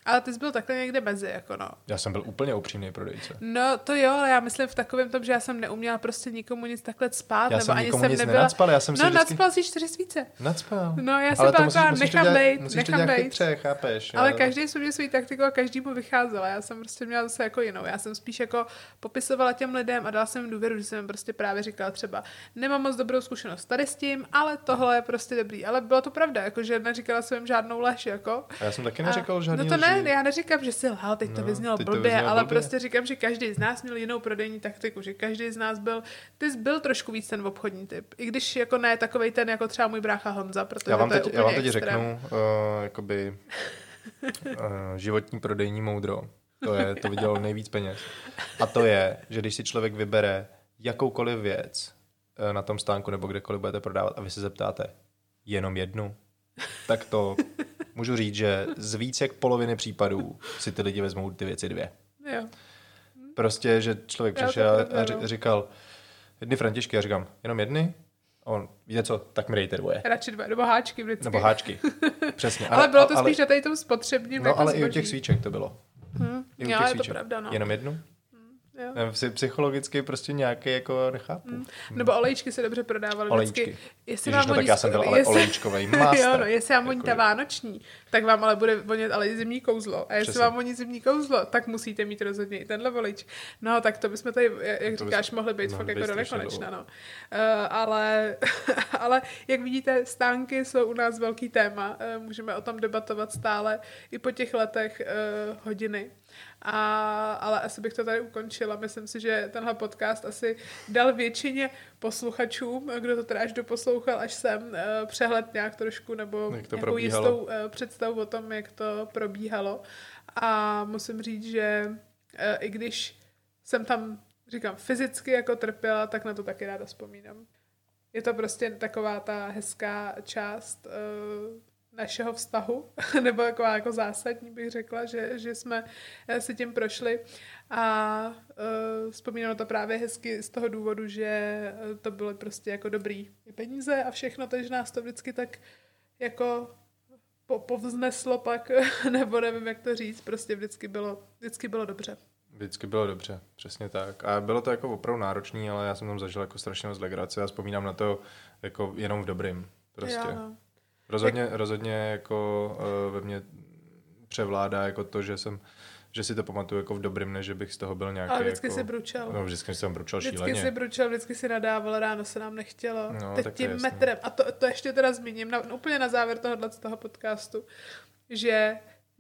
Ale ty jsi byl takhle někde mezi, jako no. Já jsem byl úplně upřímný prodejce. No to jo, ale já myslím v takovém tom, že já jsem neuměla prostě nikomu nic takhle spát, Já nebo jsem ani nikomu jsem nic nebyla... nenacpal, já jsem si no, vždycky... nacpal si čtyři svíce. Nacpal. No, já jsem byla taková, nechám bejt, nechám bejt. chytře, chápeš? Ale Já- každý jsem měl svůj taktiku a každému vycházela. Já jsem prostě měla zase jako jinou. Já jsem spíš jako popisovala těm lidem a dala jsem jim důvěru, že jsem jim prostě právě říkala třeba, nemám moc dobrou zkušenost tady s tím, ale tohle je prostě dobrý. Ale bylo to pravda, jako že neříkala jsem jim žádnou lež, jako. A já jsem taky žádný No to lži. Ne, já neříkám, že si lhal, teď to No, vyznělo to blbě, vyznělo ale blbě. prostě říkám, že každý z nás měl jinou prodejní taktiku, že každý z nás byl, ty jsi byl trošku víc ten obchodní typ. I když jako ne takovej ten, jako třeba můj brácha Honza, protože Já vám to je teď, úplně já vám teď extrém. řeknu, uh, jakoby uh, [laughs] životní prodejní moudro. To je, to vydělalo nejvíc peněz. A to je, že když si člověk vybere jakoukoliv věc uh, na tom stánku nebo kdekoliv budete prodávat a vy se zeptáte jenom jednu, tak to můžu říct, že z víc jak poloviny případů si ty lidi vezmou ty věci dvě. Jo. Prostě, že člověk Jo, přišel a říkal, jedny františky, já říkám, jenom jedny? A on, víte co, tak mi dejte dvoje. Radši dva, nebo háčky vždycky. Nebo háčky. [laughs] Přesně. Ale bylo to ale, spíš na tady tom spotřebním No jako ale i u zboží. těch svíček to bylo. Hm. I u těch je to svíček. pravda, no. Jenom jednu? Jo. Psychologicky prostě nějaký jako nechápu. Mm. Nebo olejčky se dobře prodávaly Olejčky. vždycky. Jestli Ježiš, no tak já jsem byl ale olejčkovej [laughs] master. jo, no, jestli vám voní ta vánoční, tak vám ale bude vonět ale i zimní kouzlo. A jestli Přesně. vám voní zimní kouzlo, tak musíte mít rozhodně i tenhle olejč. No, tak to bychom tady, jak To říkáš, mohli být fakt jako do strašně nekonečna, no. Uh, ale, [laughs] ale jak vidíte, stánky jsou u nás velký téma. Uh, můžeme o tom debatovat stále i po těch letech uh, hodiny. A, ale asi bych to tady ukončila. Myslím si, že tenhle podcast asi dal většině posluchačům, kdo to teda až doposlouchal až sem, eh, přehled nějak trošku nebo nějakou probíhalo. jistou eh, představu o tom, jak to probíhalo. A musím říct, že eh, i když jsem tam, říkám, fyzicky jako trpěla, tak na to taky ráda vzpomínám. Je to prostě taková ta hezká část našeho vztahu, [laughs] nebo taková jako zásadní bych řekla, že, že jsme eh, si tím prošli a uh, vzpomínám na to právě hezky z toho důvodu, že eh, to bylo prostě jako dobrý peníze a všechno, takže nás to vždycky tak jako po, povzneslo pak, [laughs] nebo nevím, jak to říct, prostě vždycky bylo, vždycky bylo dobře. Vždycky bylo dobře, přesně tak. A bylo to jako opravdu náročný, ale já jsem tam zažil jako strašně moc legrace a vzpomínám na to jako jenom v dobrým. Prostě. Jo, no. Rozhodně, rozhodně jako uh, ve mně převládá jako to, že jsem že si to pamatuju jako v dobrým, než že bych z toho byl nějaký Ale vždycky jako... si bručel. No, vždycky jsem bručel Vždycky šíleně. si bručel, vždycky si nadával, ráno se nám nechtělo. No, Teď tak tím jasný. metrem, a to, to ještě teda zmíním, na, úplně na závěr tohohle z toho podcastu, že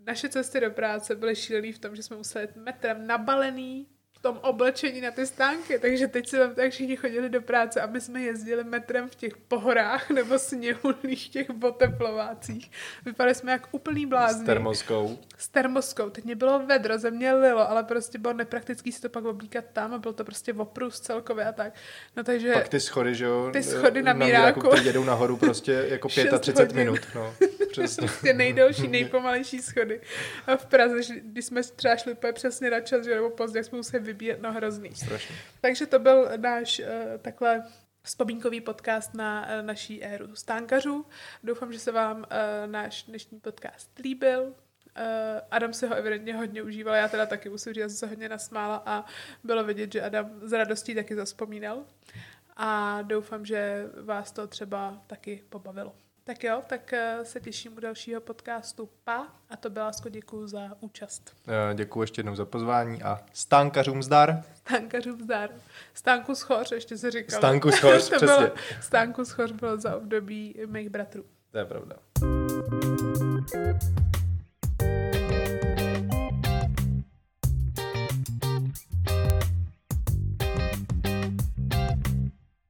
naše cesty do práce byly šílený v tom, že jsme museli jet metrem nabalený tom oblečení na ty stánky, takže teď si vám tak všichni chodili do práce a my jsme jezdili metrem v těch pohorách [laughs] nebo sněhulných [laughs] těch oteplovácích. Vypadali jsme jak úplný blázni. S termoskou. S termoskou. Teď mě bylo vedro, ze mě lilo, ale prostě bylo nepraktický si to pak oblíkat tam a byl to prostě oprus celkově a tak. No takže... Pak ty schody, že jo? Ty schody na Míráku. Míráku. Ty jedou nahoru prostě jako [laughs] Šest 35 hodin. minut. No, přesně. prostě nejdelší, nejpomalejší schody. A v Praze, když jsme třeba šli přesně na čas, že nebo pozdě, jsme museli vybíjet, no hrozný. Strašně. Takže to byl náš uh, takhle vzpomínkový podcast na uh, naší éru stánkařů. Doufám, že se vám uh, náš dnešní podcast líbil. Uh, Adam si ho evidentně hodně užíval, já teda taky musím říct, já jsem se hodně nasmála a bylo vidět, že Adam s radostí taky zaspomínal. A doufám, že vás to třeba taky pobavilo. Tak jo, tak uh, se těším u dalšího podcastu PA a to byla děkuji za účast. Eh, Děkuji ještě jednou za pozvání a stánkařům zdar. Stánkařům zdar. Stánku schoř, ještě se říkalo. Stánku [laughs] schoř, to přesně. Bylo, stánku schoř bylo za období mých bratrů. To je pravda.